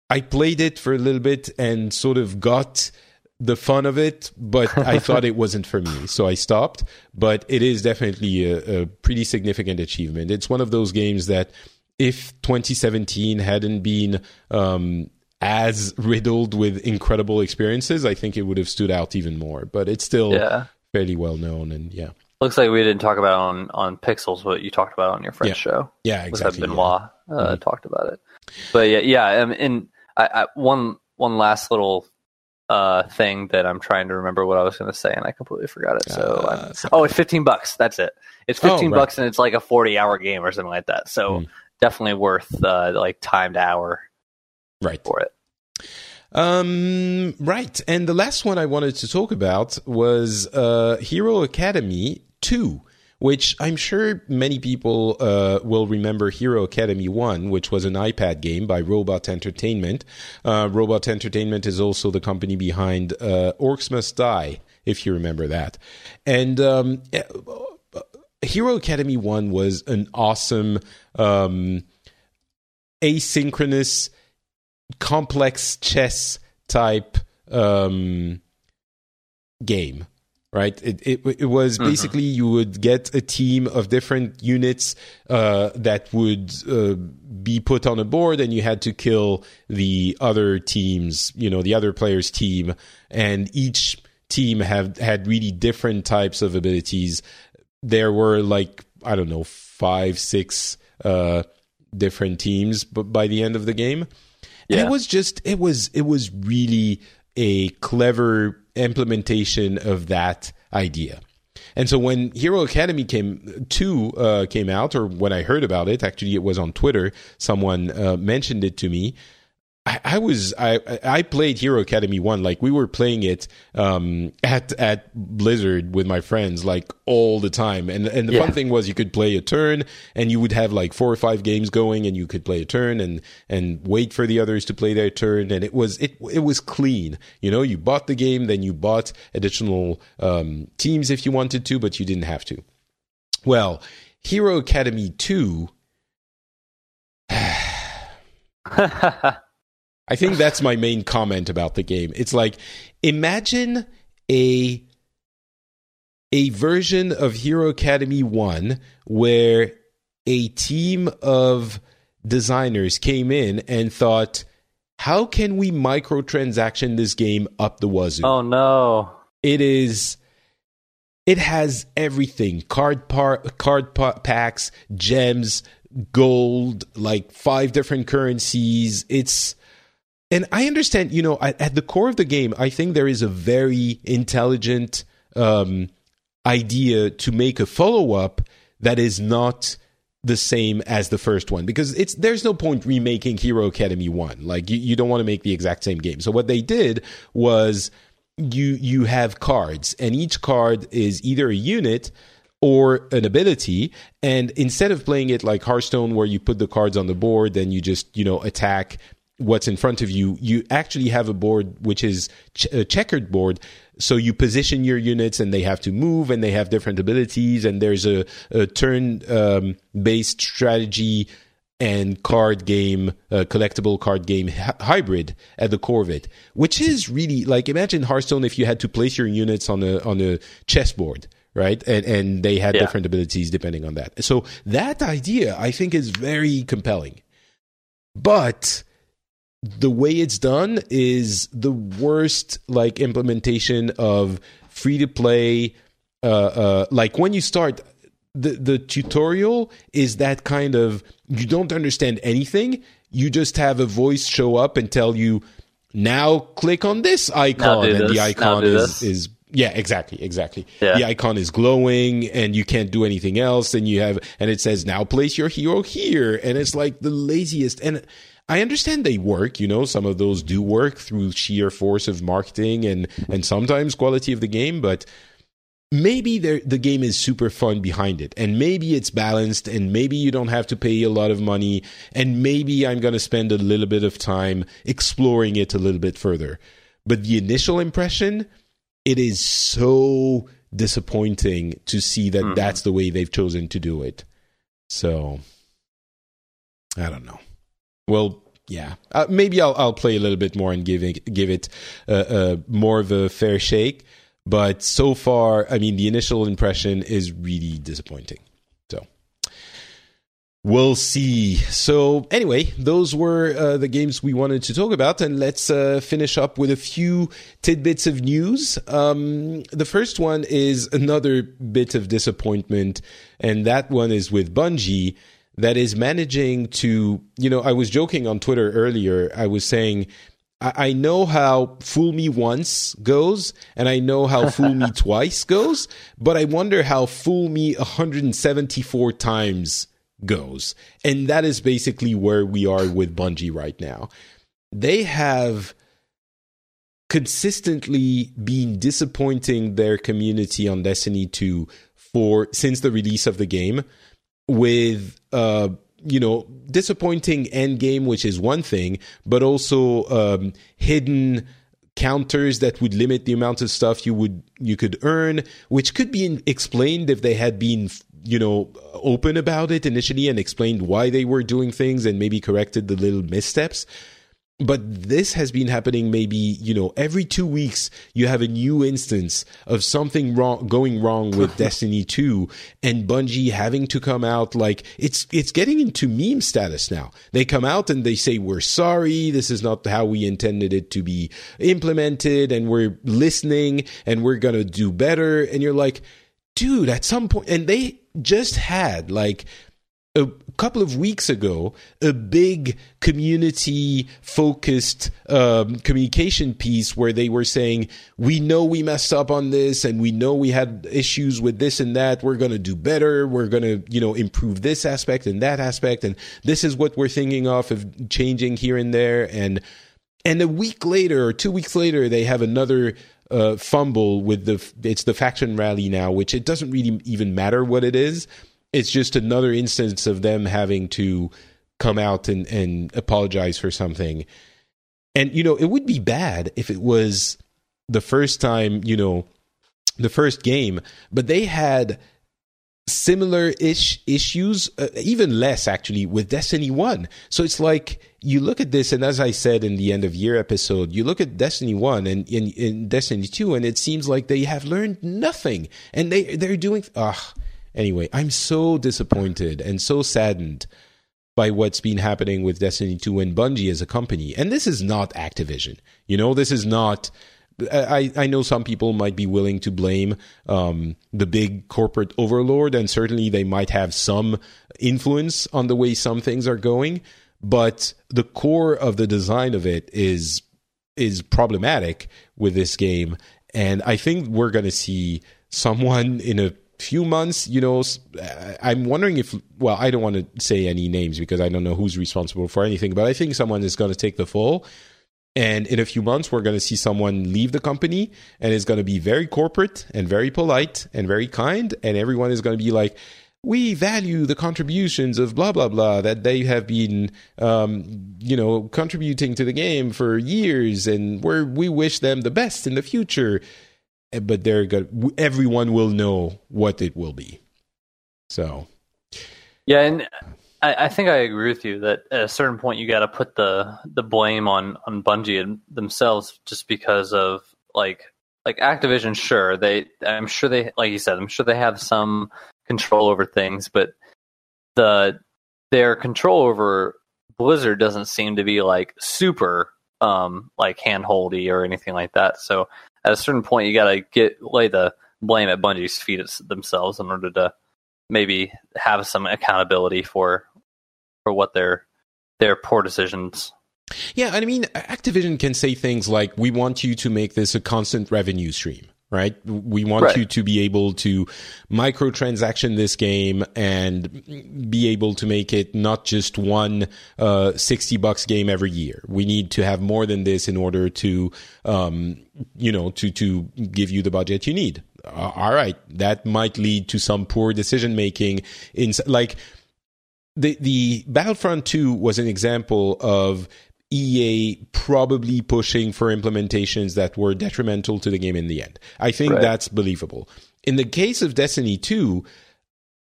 I played it for a little bit and sort of got the fun of it, but I thought it wasn't for me, so I stopped. But it is definitely a, a pretty significant achievement. It's one of those games that if 2017 hadn't been um, as riddled with incredible experiences, I think it would have stood out even more. But it's still Yeah. fairly well known, and yeah, Looks like we didn't talk about on on Pixels, what you talked about on your French Yeah. show. yeah, exactly. yeah. Benoit uh, Mhm. talked about it? But yeah, yeah. Um, and I, I, one one last little uh, thing that I'm trying to remember what I was going to say, and I completely forgot it. So, Uh, oh, it's 15 bucks. That's it. It's Oh, 15 right. bucks, and it's like a 40 hour game or something like that. So Hmm. definitely worth uh, like timed hour right. for it. Um, right. And the last one I wanted to talk about was uh, Hero Academy 2, which I'm sure many people uh, will remember Hero Academy 1, which was an iPad game by Robot Entertainment. Uh, Robot Entertainment is also the company behind uh, Orcs Must Die, if you remember that. And um, eh, Hero Academy 1 was an awesome um, asynchronous complex chess type um, game right? It, it, it was basically you would get a team of different units uh, that would uh, be put on a board and you had to kill the other teams you know the other player's team. And each team have had really different types of abilities. There were like i don't know five six uh, different teams but by the end of the game and Yeah. it was just it was it was really a clever implementation of that idea. And so when Hero Academy came two uh, came out, or when I heard about it, actually it was on Twitter. Someone uh, mentioned it to me. I, I was I I played Hero Academy one like we were playing it um, at at Blizzard with my friends like all the time, and and the Yeah. fun thing was you could play a turn and you would have like four or five games going, and you could play a turn and and wait for the others to play their turn, and it was it it was clean. You know, you bought the game, then you bought additional um, teams if you wanted to, but you didn't have to. Well, Hero Academy two. I think that's my main comment about the game. It's like imagine a a version of Hero Academy 1 where a team of designers came in and thought how can we microtransaction this game up the wazoo? oh no. It is it has everything card par- card pa- packs gems gold like five different currencies it's and I understand, you know, at, at, the core of the game, I think there is a very intelligent um, idea to make a follow up that is not the same as the first one. Because it's there's no point remaking Hero Academy 1 like you, you don't want to make the exact same game. So what they did was you you have cards and each card is either a unit or an ability. And instead of playing it like Hearthstone where you put the cards on the board then you just you know attack what's in front of you, you actually have a board which is ch- a checkered board. So you position your units and they have to move and they have different abilities and there's a, a turn um, based strategy and card game, uh, collectible card game h- hybrid at the core of it, which is really like imagine Hearthstone if you had to place your units on a on a chessboard right? And and they had yeah. different abilities depending on that. So that idea I think is very compelling. But the way it's done is the worst like implementation of free to play uh, uh, like when you start the the tutorial is that kind of you don't understand anything. You just have a voice show up and tell you now click on this icon. And this. the icon is is yeah exactly exactly. Yeah. the icon is glowing and you can't do anything else and you have and it says now place your hero here. And it's like the laziest. And I understand they work, you know, some of those do work through sheer force of marketing and, and sometimes quality of the game, but maybe the game is super fun behind it and maybe it's balanced and maybe you don't have to pay a lot of money and maybe I'm going to spend a little bit of time exploring it a little bit further. But the initial impression, it is so disappointing to see that mm-hmm. that's the way they've chosen to do it. So I don't know well, yeah, uh, maybe I'll I'll play a little bit more and give it give it uh, uh, more of a fair shake. But so far, I mean, the initial impression is really disappointing. So we'll see. So anyway, those were uh, the games we wanted to talk about, and let's uh, finish up with a few tidbits of news. Um, the first one is another bit of disappointment, and that one is with Bungie that is managing to, you know, I was joking on Twitter earlier. I was saying, I, know how fool me once goes, and I know how fool me twice goes, but I wonder how fool me 174 times goes. And that is basically where we are with Bungie right now. They have consistently been disappointing their community on Destiny 2 for since the release of the game with uh, you know disappointing end game, which is one thing, but also um, hidden counters that would limit the amount of stuff you would you could earn, which could be explained if they had been you know open about it initially and explained why they were doing things and maybe corrected the little missteps but this has been happening maybe you know every two weeks you have a new instance of something wrong going wrong with destiny 2 and bungie having to come out like it's it's getting into meme status now. They come out and they say we're sorry. This is not how we intended it to be implemented and we're listening and we're gonna do better. And you're like dude at some point and they just had like a couple of weeks ago a big community focused um, communication piece where they were saying we know we messed up on this and we know we had issues with this and that. We're going to do better. We're going to you know improve this aspect and that aspect and this is what we're thinking of of changing here and there. And and a week later or two weeks later they have another uh, fumble with the it's the faction rally now which it doesn't really even matter what it is it's just another instance of them having to come out and, and apologize for something. And, you know, it would be bad if it was the first time, you know, the first game, but they had similar ish issues, uh, even less actually, with Destiny 1. So it's like you look at this, and as I said in the end of year episode, you look at Destiny 1 and in, in Destiny 2, and it seems like they have learned nothing. And they, they're doing, ah. Anyway, I'm so disappointed and so saddened by what's been happening with Destiny 2 and Bungie as a company. And this is not Activision. You know, this is not. I, I know some people might be willing to blame um, the big corporate overlord, and certainly they might have some influence on the way some things are going. but the core of the design of it is is problematic with this game, and I think we're going to see someone in a few months. You know, I'm wondering if well, I don't want to say any names because I don't know who's responsible for anything, but I think someone is going to take the fall. And in a few months, we're going to see someone leave the company and it's going to be very corporate and very polite and very kind. And everyone is going to be like, we value the contributions of blah blah blah that they have been um, you know contributing to the game for years and we we wish them the best in the future but they're going everyone will know what it will be so yeah and I, I think I agree with you that at a certain point you got to put the the blame on on Bungie themselves just because of like like Activision sure they I'm sure they like you said I'm sure they have some control over things, but the their control over Blizzard doesn't seem to be like super um like handholdy or anything like that. So at a certain point you gotta get lay the blame at Bungie's feet themselves in order to maybe have some accountability for for what their their poor decisions yeah, I mean, Activision can say things like, "We want you to make this a constant revenue stream." Right? We want right. you to be able to microtransaction this game and be able to make it not just one uh, 60 bucks game every year. We need to have more than this in order to, um, you know, to, to give you the budget you need. Uh, all right. That might lead to some poor decision making in like, the the Battlefront 2 was an example of EA probably pushing for implementations that were detrimental to the game in the end. I think right. that's believable. In the case of Destiny 2,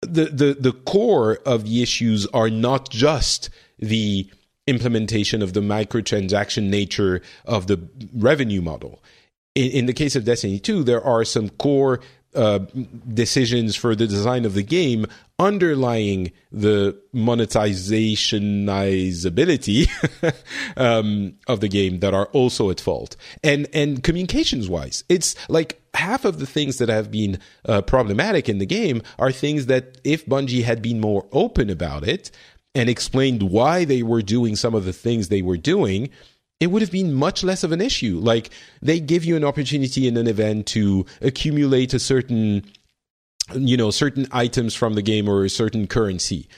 the, the, the core of the issues are not just the implementation of the microtransaction nature of the revenue model. In, in the case of Destiny 2, there are some core uh, decisions for the design of the game underlying the monetizationizability um, of the game that are also at fault. And and communications wise, it's like half of the things that have been uh, problematic in the game are things that if Bungie had been more open about it and explained why they were doing some of the things they were doing it would have been much less of an issue. Like they give you an opportunity in an event to accumulate a certain, you know, certain items from the game or a certain currency.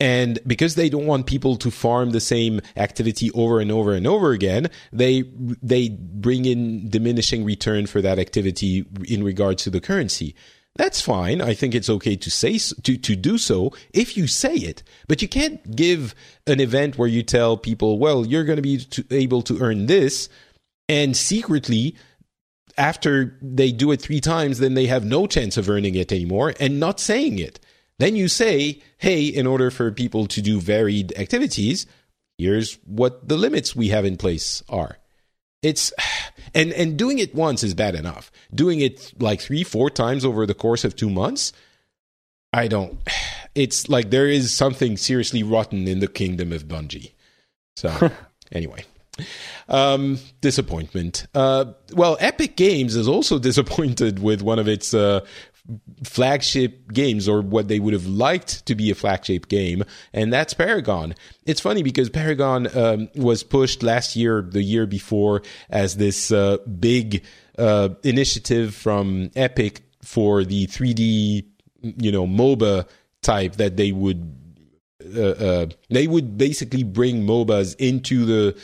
And because they don't want people to farm the same activity over and over and over again, they they bring in diminishing return for that activity in regards to the currency. That's fine. I think it's okay to say to to do so if you say it. But you can't give an event where you tell people, "Well, you're going to be able to earn this," and secretly after they do it 3 times then they have no chance of earning it anymore and not saying it. Then you say, "Hey, in order for people to do varied activities, here's what the limits we have in place are." It's and and doing it once is bad enough. Doing it like three, four times over the course of two months, I don't. It's like there is something seriously rotten in the kingdom of Bungie. So anyway. Um, disappointment. Uh, well, Epic Games is also disappointed with one of its uh, flagship games or what they would have liked to be a flagship game, and that's Paragon. It's funny because Paragon um, was pushed last year, the year before, as this uh, big uh, initiative from Epic for the 3D, you know, MOBA type that they would. Uh, uh, they would basically bring MOBAs into the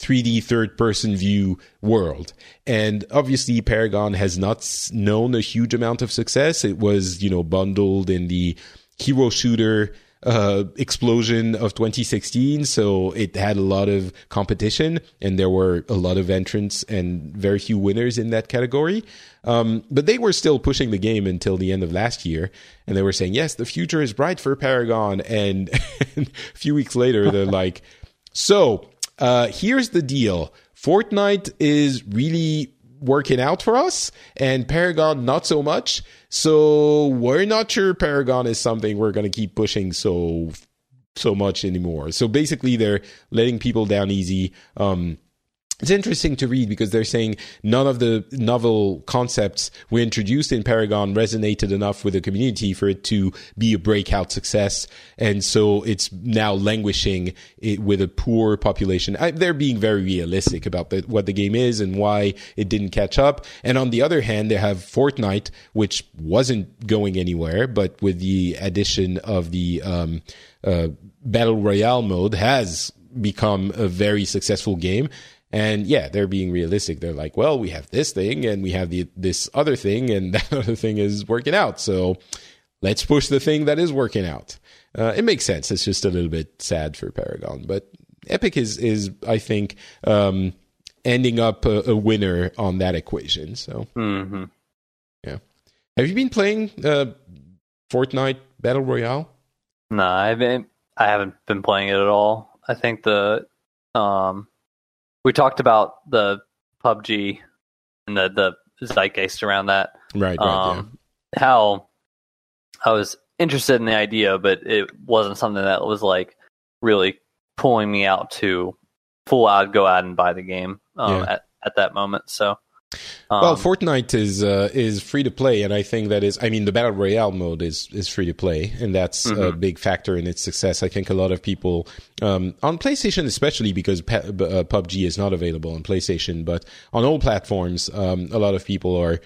3D third person view world. And obviously, Paragon has not known a huge amount of success. It was, you know, bundled in the hero shooter uh, explosion of 2016. So it had a lot of competition and there were a lot of entrants and very few winners in that category. Um, but they were still pushing the game until the end of last year. And they were saying, yes, the future is bright for Paragon. And a few weeks later, they're like, so uh, here's the deal Fortnite is really working out for us, and Paragon not so much. So we're not sure Paragon is something we're going to keep pushing so so much anymore. So basically, they're letting people down easy. Um, it's interesting to read because they're saying none of the novel concepts we introduced in Paragon resonated enough with the community for it to be a breakout success. And so it's now languishing with a poor population. I, they're being very realistic about the, what the game is and why it didn't catch up. And on the other hand, they have Fortnite, which wasn't going anywhere, but with the addition of the um, uh, Battle Royale mode has become a very successful game and yeah, they're being realistic. They're like, well, we have this thing and we have the this other thing, and that other thing is working out. So let's push the thing that is working out. Uh, it makes sense. It's just a little bit sad for Paragon, but Epic is is I think um, ending up a, a, winner on that equation. So mm-hmm. yeah, have you been playing uh, Fortnite Battle Royale? No, I haven't. I haven't been playing it at all. I think the um, we talked about the PUBG and the the zeitgeist around that. Right. right um, yeah. How I was interested in the idea, but it wasn't something that was like really pulling me out to full out go out and buy the game um, yeah. at at that moment. So um, well, Fortnite is uh, is free to play, and I think that is. I mean, the battle royale mode is is free to play, and that's mm-hmm. a big factor in its success. I think a lot of people um, on PlayStation, especially because uh, PUBG is not available on PlayStation, but on all platforms, um, a lot of people are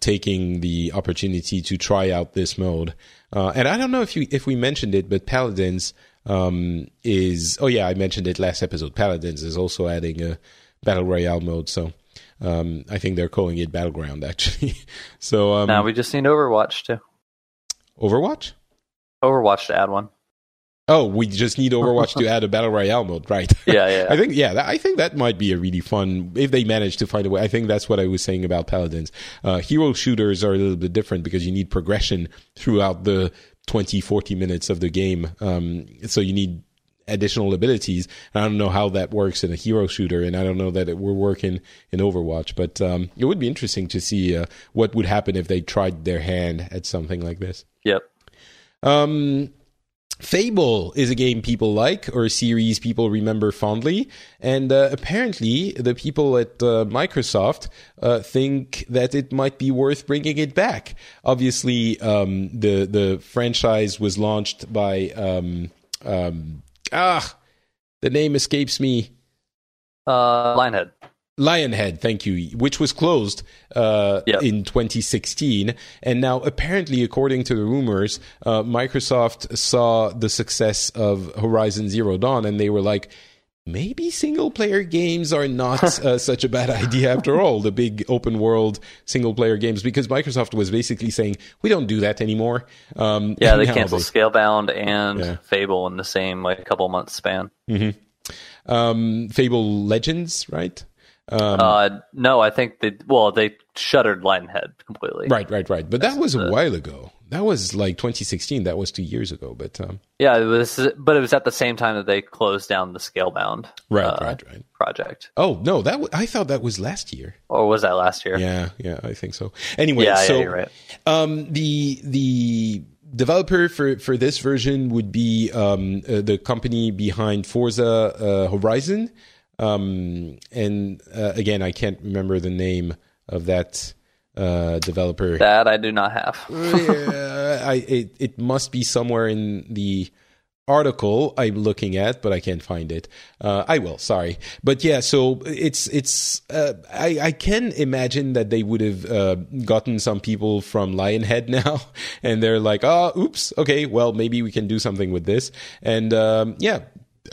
taking the opportunity to try out this mode. Uh, and I don't know if you if we mentioned it, but Paladins um, is. Oh yeah, I mentioned it last episode. Paladins is also adding a battle royale mode, so. Um, I think they're calling it Battleground actually. so um, now we just need Overwatch too. Overwatch. Overwatch to add one. Oh, we just need Overwatch to add a battle royale mode, right? Yeah, yeah. I think yeah, that, I think that might be a really fun if they manage to find a way. I think that's what I was saying about Paladins. Uh, hero shooters are a little bit different because you need progression throughout the 20, 40 minutes of the game. Um, so you need additional abilities. I don't know how that works in a hero shooter, and I don't know that it will work in, in Overwatch. But um, it would be interesting to see uh, what would happen if they tried their hand at something like this. Yep. Um, Fable is a game people like, or a series people remember fondly, and uh, apparently the people at uh, Microsoft uh, think that it might be worth bringing it back. Obviously, um, the the franchise was launched by um, um, ah, the name escapes me. Uh, Lionhead. Lionhead, thank you, which was closed uh, yep. in 2016. And now, apparently, according to the rumors, uh, Microsoft saw the success of Horizon Zero Dawn and they were like, maybe single player games are not uh, such a bad idea after all. The big open world single player games, because Microsoft was basically saying we don't do that anymore. Um, yeah, they canceled they, Scalebound and yeah. Fable in the same like couple months span. Mm-hmm. Um, Fable Legends, right? Um, uh, no, I think they well they shuttered Lionhead completely. Right, right, right. But that was a while ago. That was like 2016. That was two years ago. But um, yeah, it was. But it was at the same time that they closed down the Scalebound. Right, uh, right, right. Project. Oh no, that w- I thought that was last year. Or was that last year? Yeah, yeah, I think so. Anyway, yeah, so yeah, right. um, the the developer for for this version would be um, uh, the company behind Forza uh, Horizon. Um, and uh, again, I can't remember the name of that uh, developer. That I do not have. yeah, I, it, it must be somewhere in the article I'm looking at, but I can't find it. Uh, I will, sorry. But yeah, so it's, it's, uh, I, I can imagine that they would have, uh, gotten some people from Lionhead now and they're like, oh, oops. Okay. Well, maybe we can do something with this. And, um, yeah,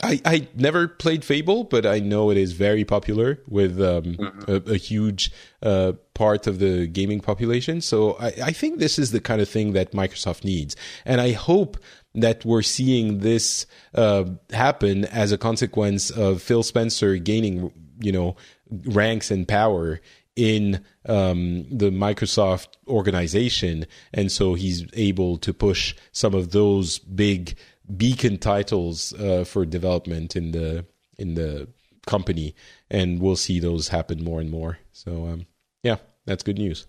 I, I never played Fable, but I know it is very popular with um, mm-hmm. a, a, huge uh, part of the gaming population. So I, I think this is the kind of thing that Microsoft needs. And I hope that we're seeing this uh, happen as a consequence of Phil Spencer gaining, you know, ranks and power in um, the Microsoft organization. And so he's able to push some of those big beacon titles uh, for development in the in the company, and we'll see those happen more and more. So um, yeah, that's good news.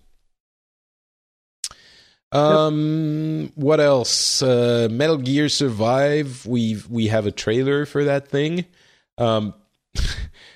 Um, yep. what else? Uh, Metal Gear Survive. We we have a trailer for that thing. Um,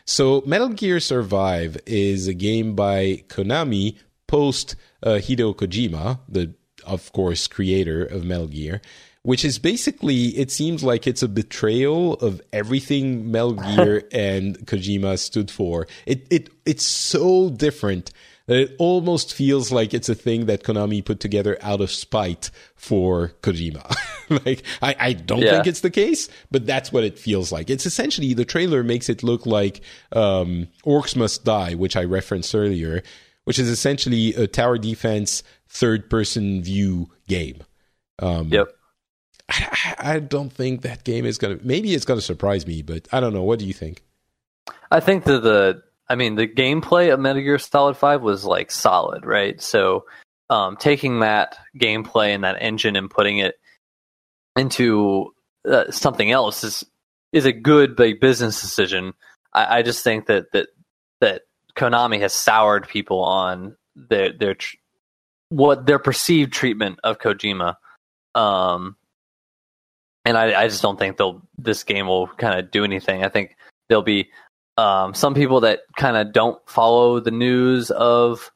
So, Metal Gear Survive is a game by Konami post uh, Hideo Kojima, the of course creator of Metal Gear, which is basically it seems like it's a betrayal of everything Metal Gear and Kojima stood for. It it it's so different that it almost feels like it's a thing that Konami put together out of spite for Kojima. like I, I don't Yeah. think it's the case, but that's what it feels like. It's essentially the trailer makes it look like um, Orcs Must Die, which I referenced earlier, which is essentially a tower defense third person view game. Um, Yep. I, I don't think that game is gonna. Maybe it's gonna surprise me, but I don't know. What do you think? I think that the I mean the gameplay of Metal Gear Solid Five was like solid, right? So um, taking that gameplay and that engine and putting it into uh, something else is is a good big business decision. I, I just think that that that Konami has soured people on their their what their perceived treatment of Kojima. Um, and I, I just don't think they'll this game will kind of do anything. I think there'll be um, some people that kind of don't follow the news of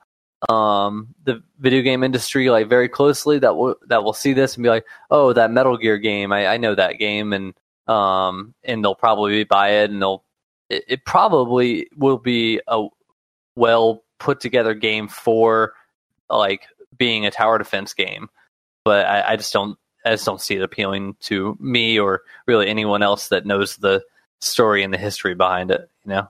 um, the video game industry like very closely that will that will see this and be like, oh, that Metal Gear game, I, I know that game, and um, and they'll probably buy it, and they'll it, it probably will be a well put together game for like being a tower defense game, but I, I just don't I just don't see it appealing to me or really anyone else that knows the story and the history behind it. You know.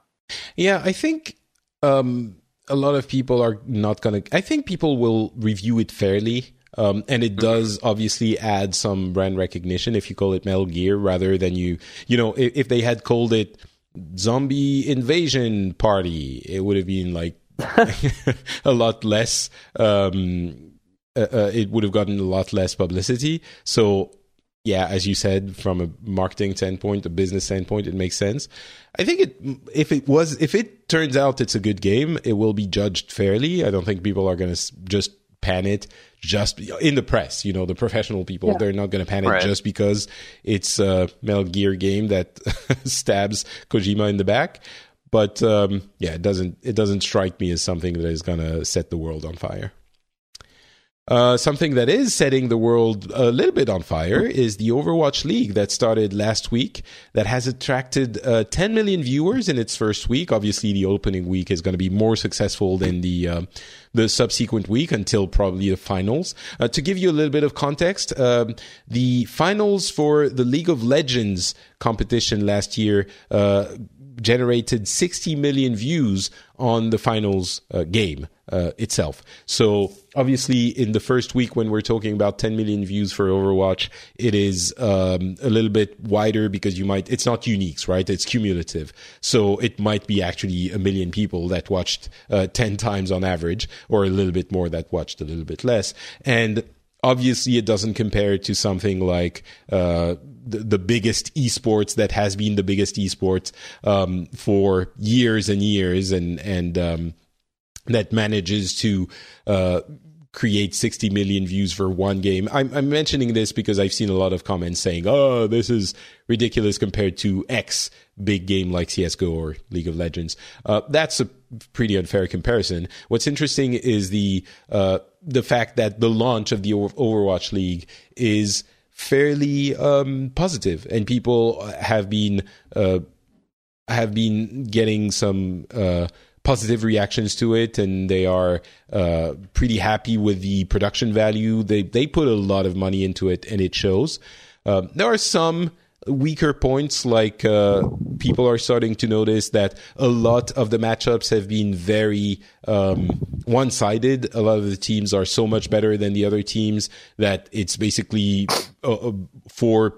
Yeah, I think um, a lot of people are not gonna. I think people will review it fairly. Um, and it does obviously add some brand recognition if you call it Metal Gear rather than you, you know, if, if they had called it Zombie Invasion Party, it would have been like a lot less. Um, uh, uh, it would have gotten a lot less publicity. So, yeah, as you said, from a marketing standpoint, a business standpoint, it makes sense. I think it if it was if it turns out it's a good game, it will be judged fairly. I don't think people are going to just pan it just in the press. You know, the professional people they're not going to pan it Right. just because it's a Metal Gear game that stabs Kojima in the back. But um, yeah, it doesn't it doesn't strike me as something that is going to set the world on fire. Uh, something that is setting the world a little bit on fire is the Overwatch League that started last week that has attracted uh, 10 million viewers in its first week. Obviously, the opening week is going to be more successful than the uh, the subsequent week until probably the finals. Uh, to give you a little bit of context, um, the finals for the League of Legends competition last year uh, generated 60 million views on the finals uh, game uh, itself. So obviously, in the first week, when we're talking about 10 million views for Overwatch, it is um, a little bit wider because you might. It's not uniques, right? It's cumulative, so it might be actually a million people that watched uh, 10 times on average, or a little bit more that watched a little bit less, and obviously it doesn't compare to something like uh, the, the biggest esports that has been the biggest esports um, for years and years and and um, that manages to uh, create 60 million views for one game. I'm, I'm mentioning this because I've seen a lot of comments saying, "Oh, this is ridiculous compared to X big game like CS:GO or League of Legends." Uh, that's a pretty unfair comparison. What's interesting is the uh, the fact that the launch of the Overwatch League is fairly um, positive, and people have been uh, have been getting some uh, positive reactions to it, and they are uh, pretty happy with the production value. They they put a lot of money into it, and it shows. Um, there are some weaker points, like uh, people are starting to notice that a lot of the matchups have been very um, one-sided. A lot of the teams are so much better than the other teams that it's basically uh, uh, four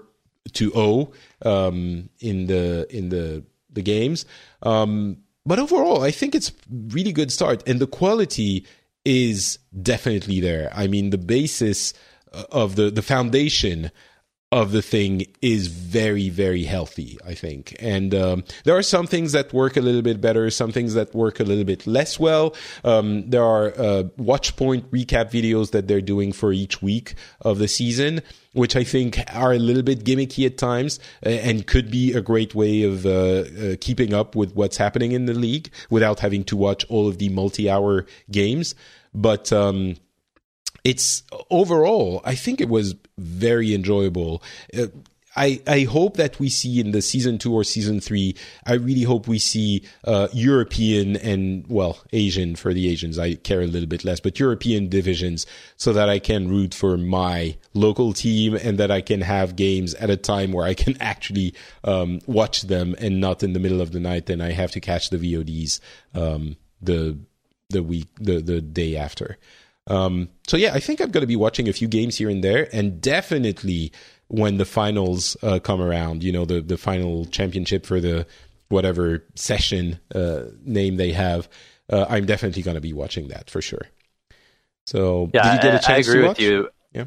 to zero um, in the in the the games. Um, but overall, I think it's really good start, and the quality is definitely there. I mean, the basis uh, of the the foundation of the thing is very very healthy i think. And um, there are some things that work a little bit better some things that work a little bit less well. Um, there are uh, Watchpoint recap videos that they're doing for each week of the season which i think are a little bit gimmicky at times and could be a great way of uh, uh, keeping up with what's happening in the league without having to watch all of the multi-hour games but um, it's overall, I think it was very enjoyable. Uh, I, I hope that we see in the season two or season three, I really hope we see uh, European and, well, Asian for the Asians. I care a little bit less, but European divisions so that I can root for my local team and that I can have games at a time where I can actually um, watch them and not in the middle of the night and I have to catch the VODs um, the the week the the day after. Um, so yeah, I think I'm going to be watching a few games here and there, and definitely when the finals uh, come around, you know, the the final championship for the whatever session uh, name they have, uh, I'm definitely going to be watching that for sure. So yeah, did you get a chance I agree to with you. Yeah.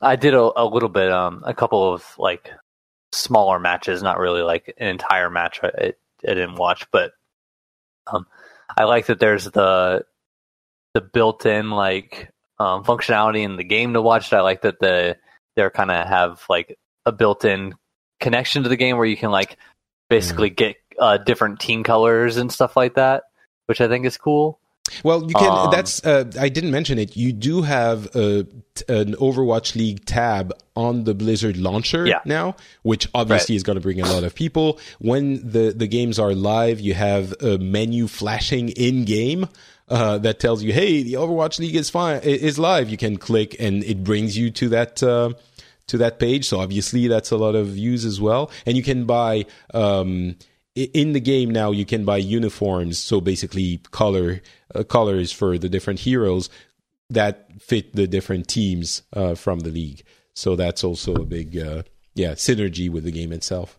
I did a, a little bit, um, a couple of like smaller matches, not really like an entire match. I, I didn't watch, but um, I like that there's the the built-in like um, functionality in the game to watch it. I like that the they're kind of have like a built-in connection to the game where you can like basically get uh, different team colors and stuff like that, which I think is cool. Well, you can. Um, that's. Uh, I didn't mention it. You do have a, an Overwatch League tab on the Blizzard launcher Yeah. now, which obviously is going to bring a lot of people. When the the games are live, you have a menu flashing in game. Uh, that tells you, hey, the Overwatch League is fine, is live. You can click, and it brings you to that uh, to that page. So obviously, that's a lot of views as well. And you can buy um, in the game now. You can buy uniforms, so basically color uh, colors for the different heroes that fit the different teams uh, from the league. So that's also a big uh, yeah synergy with the game itself.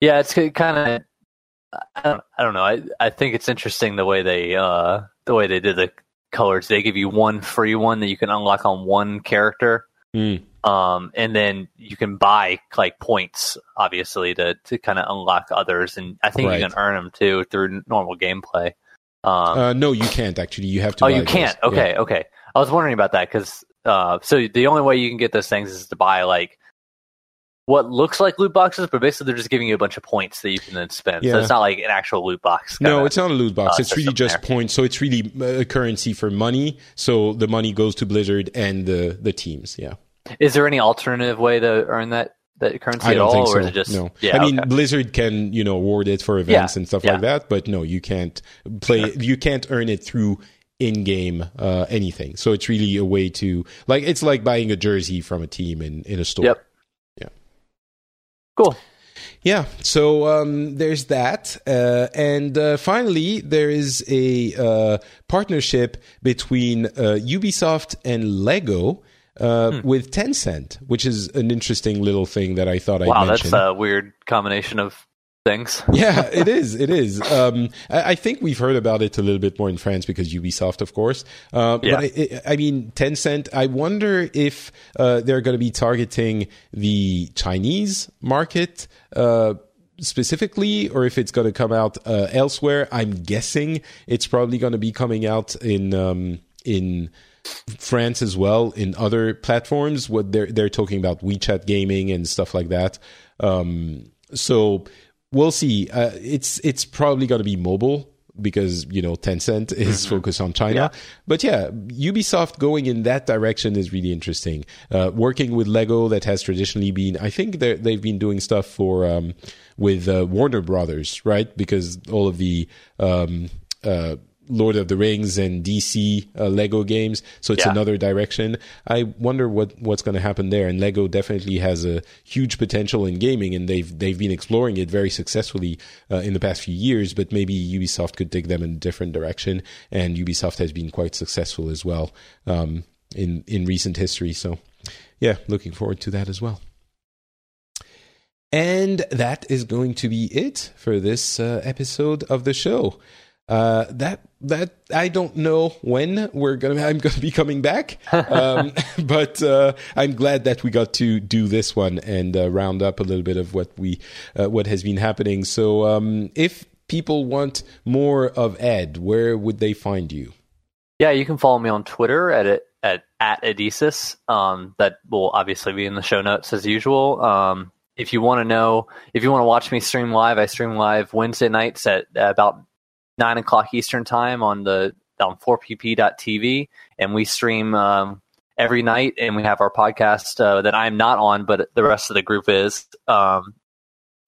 Yeah, it's kind of. I don't, I don't know. I I think it's interesting the way they uh the way they did the colors. They give you one free one that you can unlock on one character, Mm. Um, and then you can buy like points, obviously, to to kind of unlock others. And I think Right. you can earn them too through normal gameplay. Um, Uh, no, you can't actually. You have to. oh, you can't. Yeah. Okay, okay. I was wondering about that because uh, so the only way you can get those things is to buy like what looks like loot boxes, but basically they're just giving you a bunch of points that you can then spend. So Yeah. it's not like an actual loot box. No, it's not a loot box. uh, it's really just there. points. So it's really uh, a currency for money. So the money goes to Blizzard and the the teams. Yeah, Is there any alternative way to earn that that currency I at don't all, think or so. is it just no, Yeah, I mean okay. Blizzard can you know award it for events Yeah, and stuff yeah. like that, but no, you can't play. You can't earn it through in-game uh, anything. So it's really a way to like it's like buying a jersey from a team in in a store. Yep. Yeah. cool. Yeah, so um, there's that. Uh, and uh, finally, there is a uh, partnership between uh, Ubisoft and Lego uh, Hmm. with Tencent, which is an interesting little thing that I thought I'd Wow, mention. that's a weird combination of things. yeah, it is. It is. Um, I, I think we've heard about it a little bit more in France because Ubisoft, of course. Uh, Yeah. But I, I mean, Tencent. I wonder if uh, they're going to be targeting the Chinese market. Uh, specifically or if it's going to come out uh, elsewhere i'm guessing it's probably going to be coming out in um, in France as well in other platforms. What they're they're talking about WeChat gaming and stuff like that. Um, so we'll see. Uh, it's it's probably going to be mobile because you know Tencent is focused on China. Yeah. But yeah, Ubisoft going in that direction is really interesting. Uh, working with Lego that has traditionally been, I think they've been doing stuff for um, with uh, Warner Brothers, right? Because all of the um, uh, Lord of the Rings and DC uh, Lego games, so it's Yeah. another direction. I wonder what what's going to happen there. And Lego definitely has a huge potential in gaming, and they've they've been exploring it very successfully uh, in the past few years. But maybe Ubisoft could take them in a different direction, and Ubisoft has been quite successful as well um, in in recent history. So, yeah, looking forward to that as well. And that is going to be it for this uh, episode of the show. Uh, that that I don't know when we're gonna I'm gonna be coming back, um, but uh, I'm glad that we got to do this one and uh, round up a little bit of what we uh, what has been happening. So um, if people want more of Ed, where would they find you? Yeah, you can follow me on Twitter at it at at edeesis. Um, that will obviously be in the show notes as usual. Um, if you want to know, if you want to watch me stream live, I stream live Wednesday nights at uh, about nine o'clock Eastern time on the on 4pp.tv, and we stream um, every night. And we have our podcast uh, that I'm not on, but the rest of the group is um,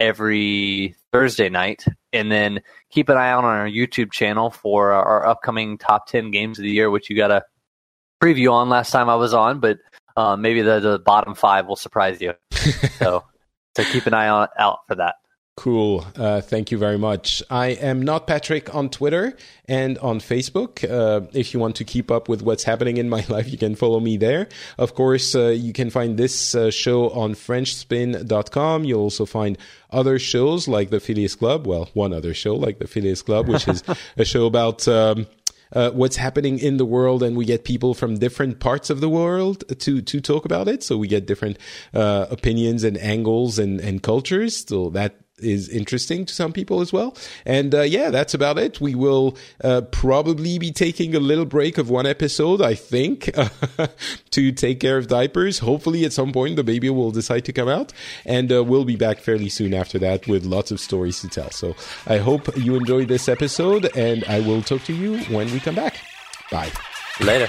every Thursday night. And then keep an eye out on our YouTube channel for our upcoming top 10 games of the year, which you got a preview on last time I was on, but uh, maybe the, the bottom five will surprise you. so, so keep an eye on, out for that. Cool. Uh, thank you very much. I am not Patrick on Twitter and on Facebook. Uh, if you want to keep up with what's happening in my life, you can follow me there. Of course, uh, you can find this uh, show on FrenchSpin.com. You'll also find other shows like the Phileas Club. Well, one other show like the Phileas Club, which is a show about. Um, uh, what's happening in the world, and we get people from different parts of the world to to talk about it. So we get different uh, opinions and angles and and cultures. So that is interesting to some people as well. And uh, yeah, that's about it. We will uh, probably be taking a little break of one episode, I think, to take care of diapers. Hopefully, at some point, the baby will decide to come out, and uh, we'll be back fairly soon after that with lots of stories to tell. So I hope you enjoyed this episode, and I will talk to you when we come back. Bye. Later.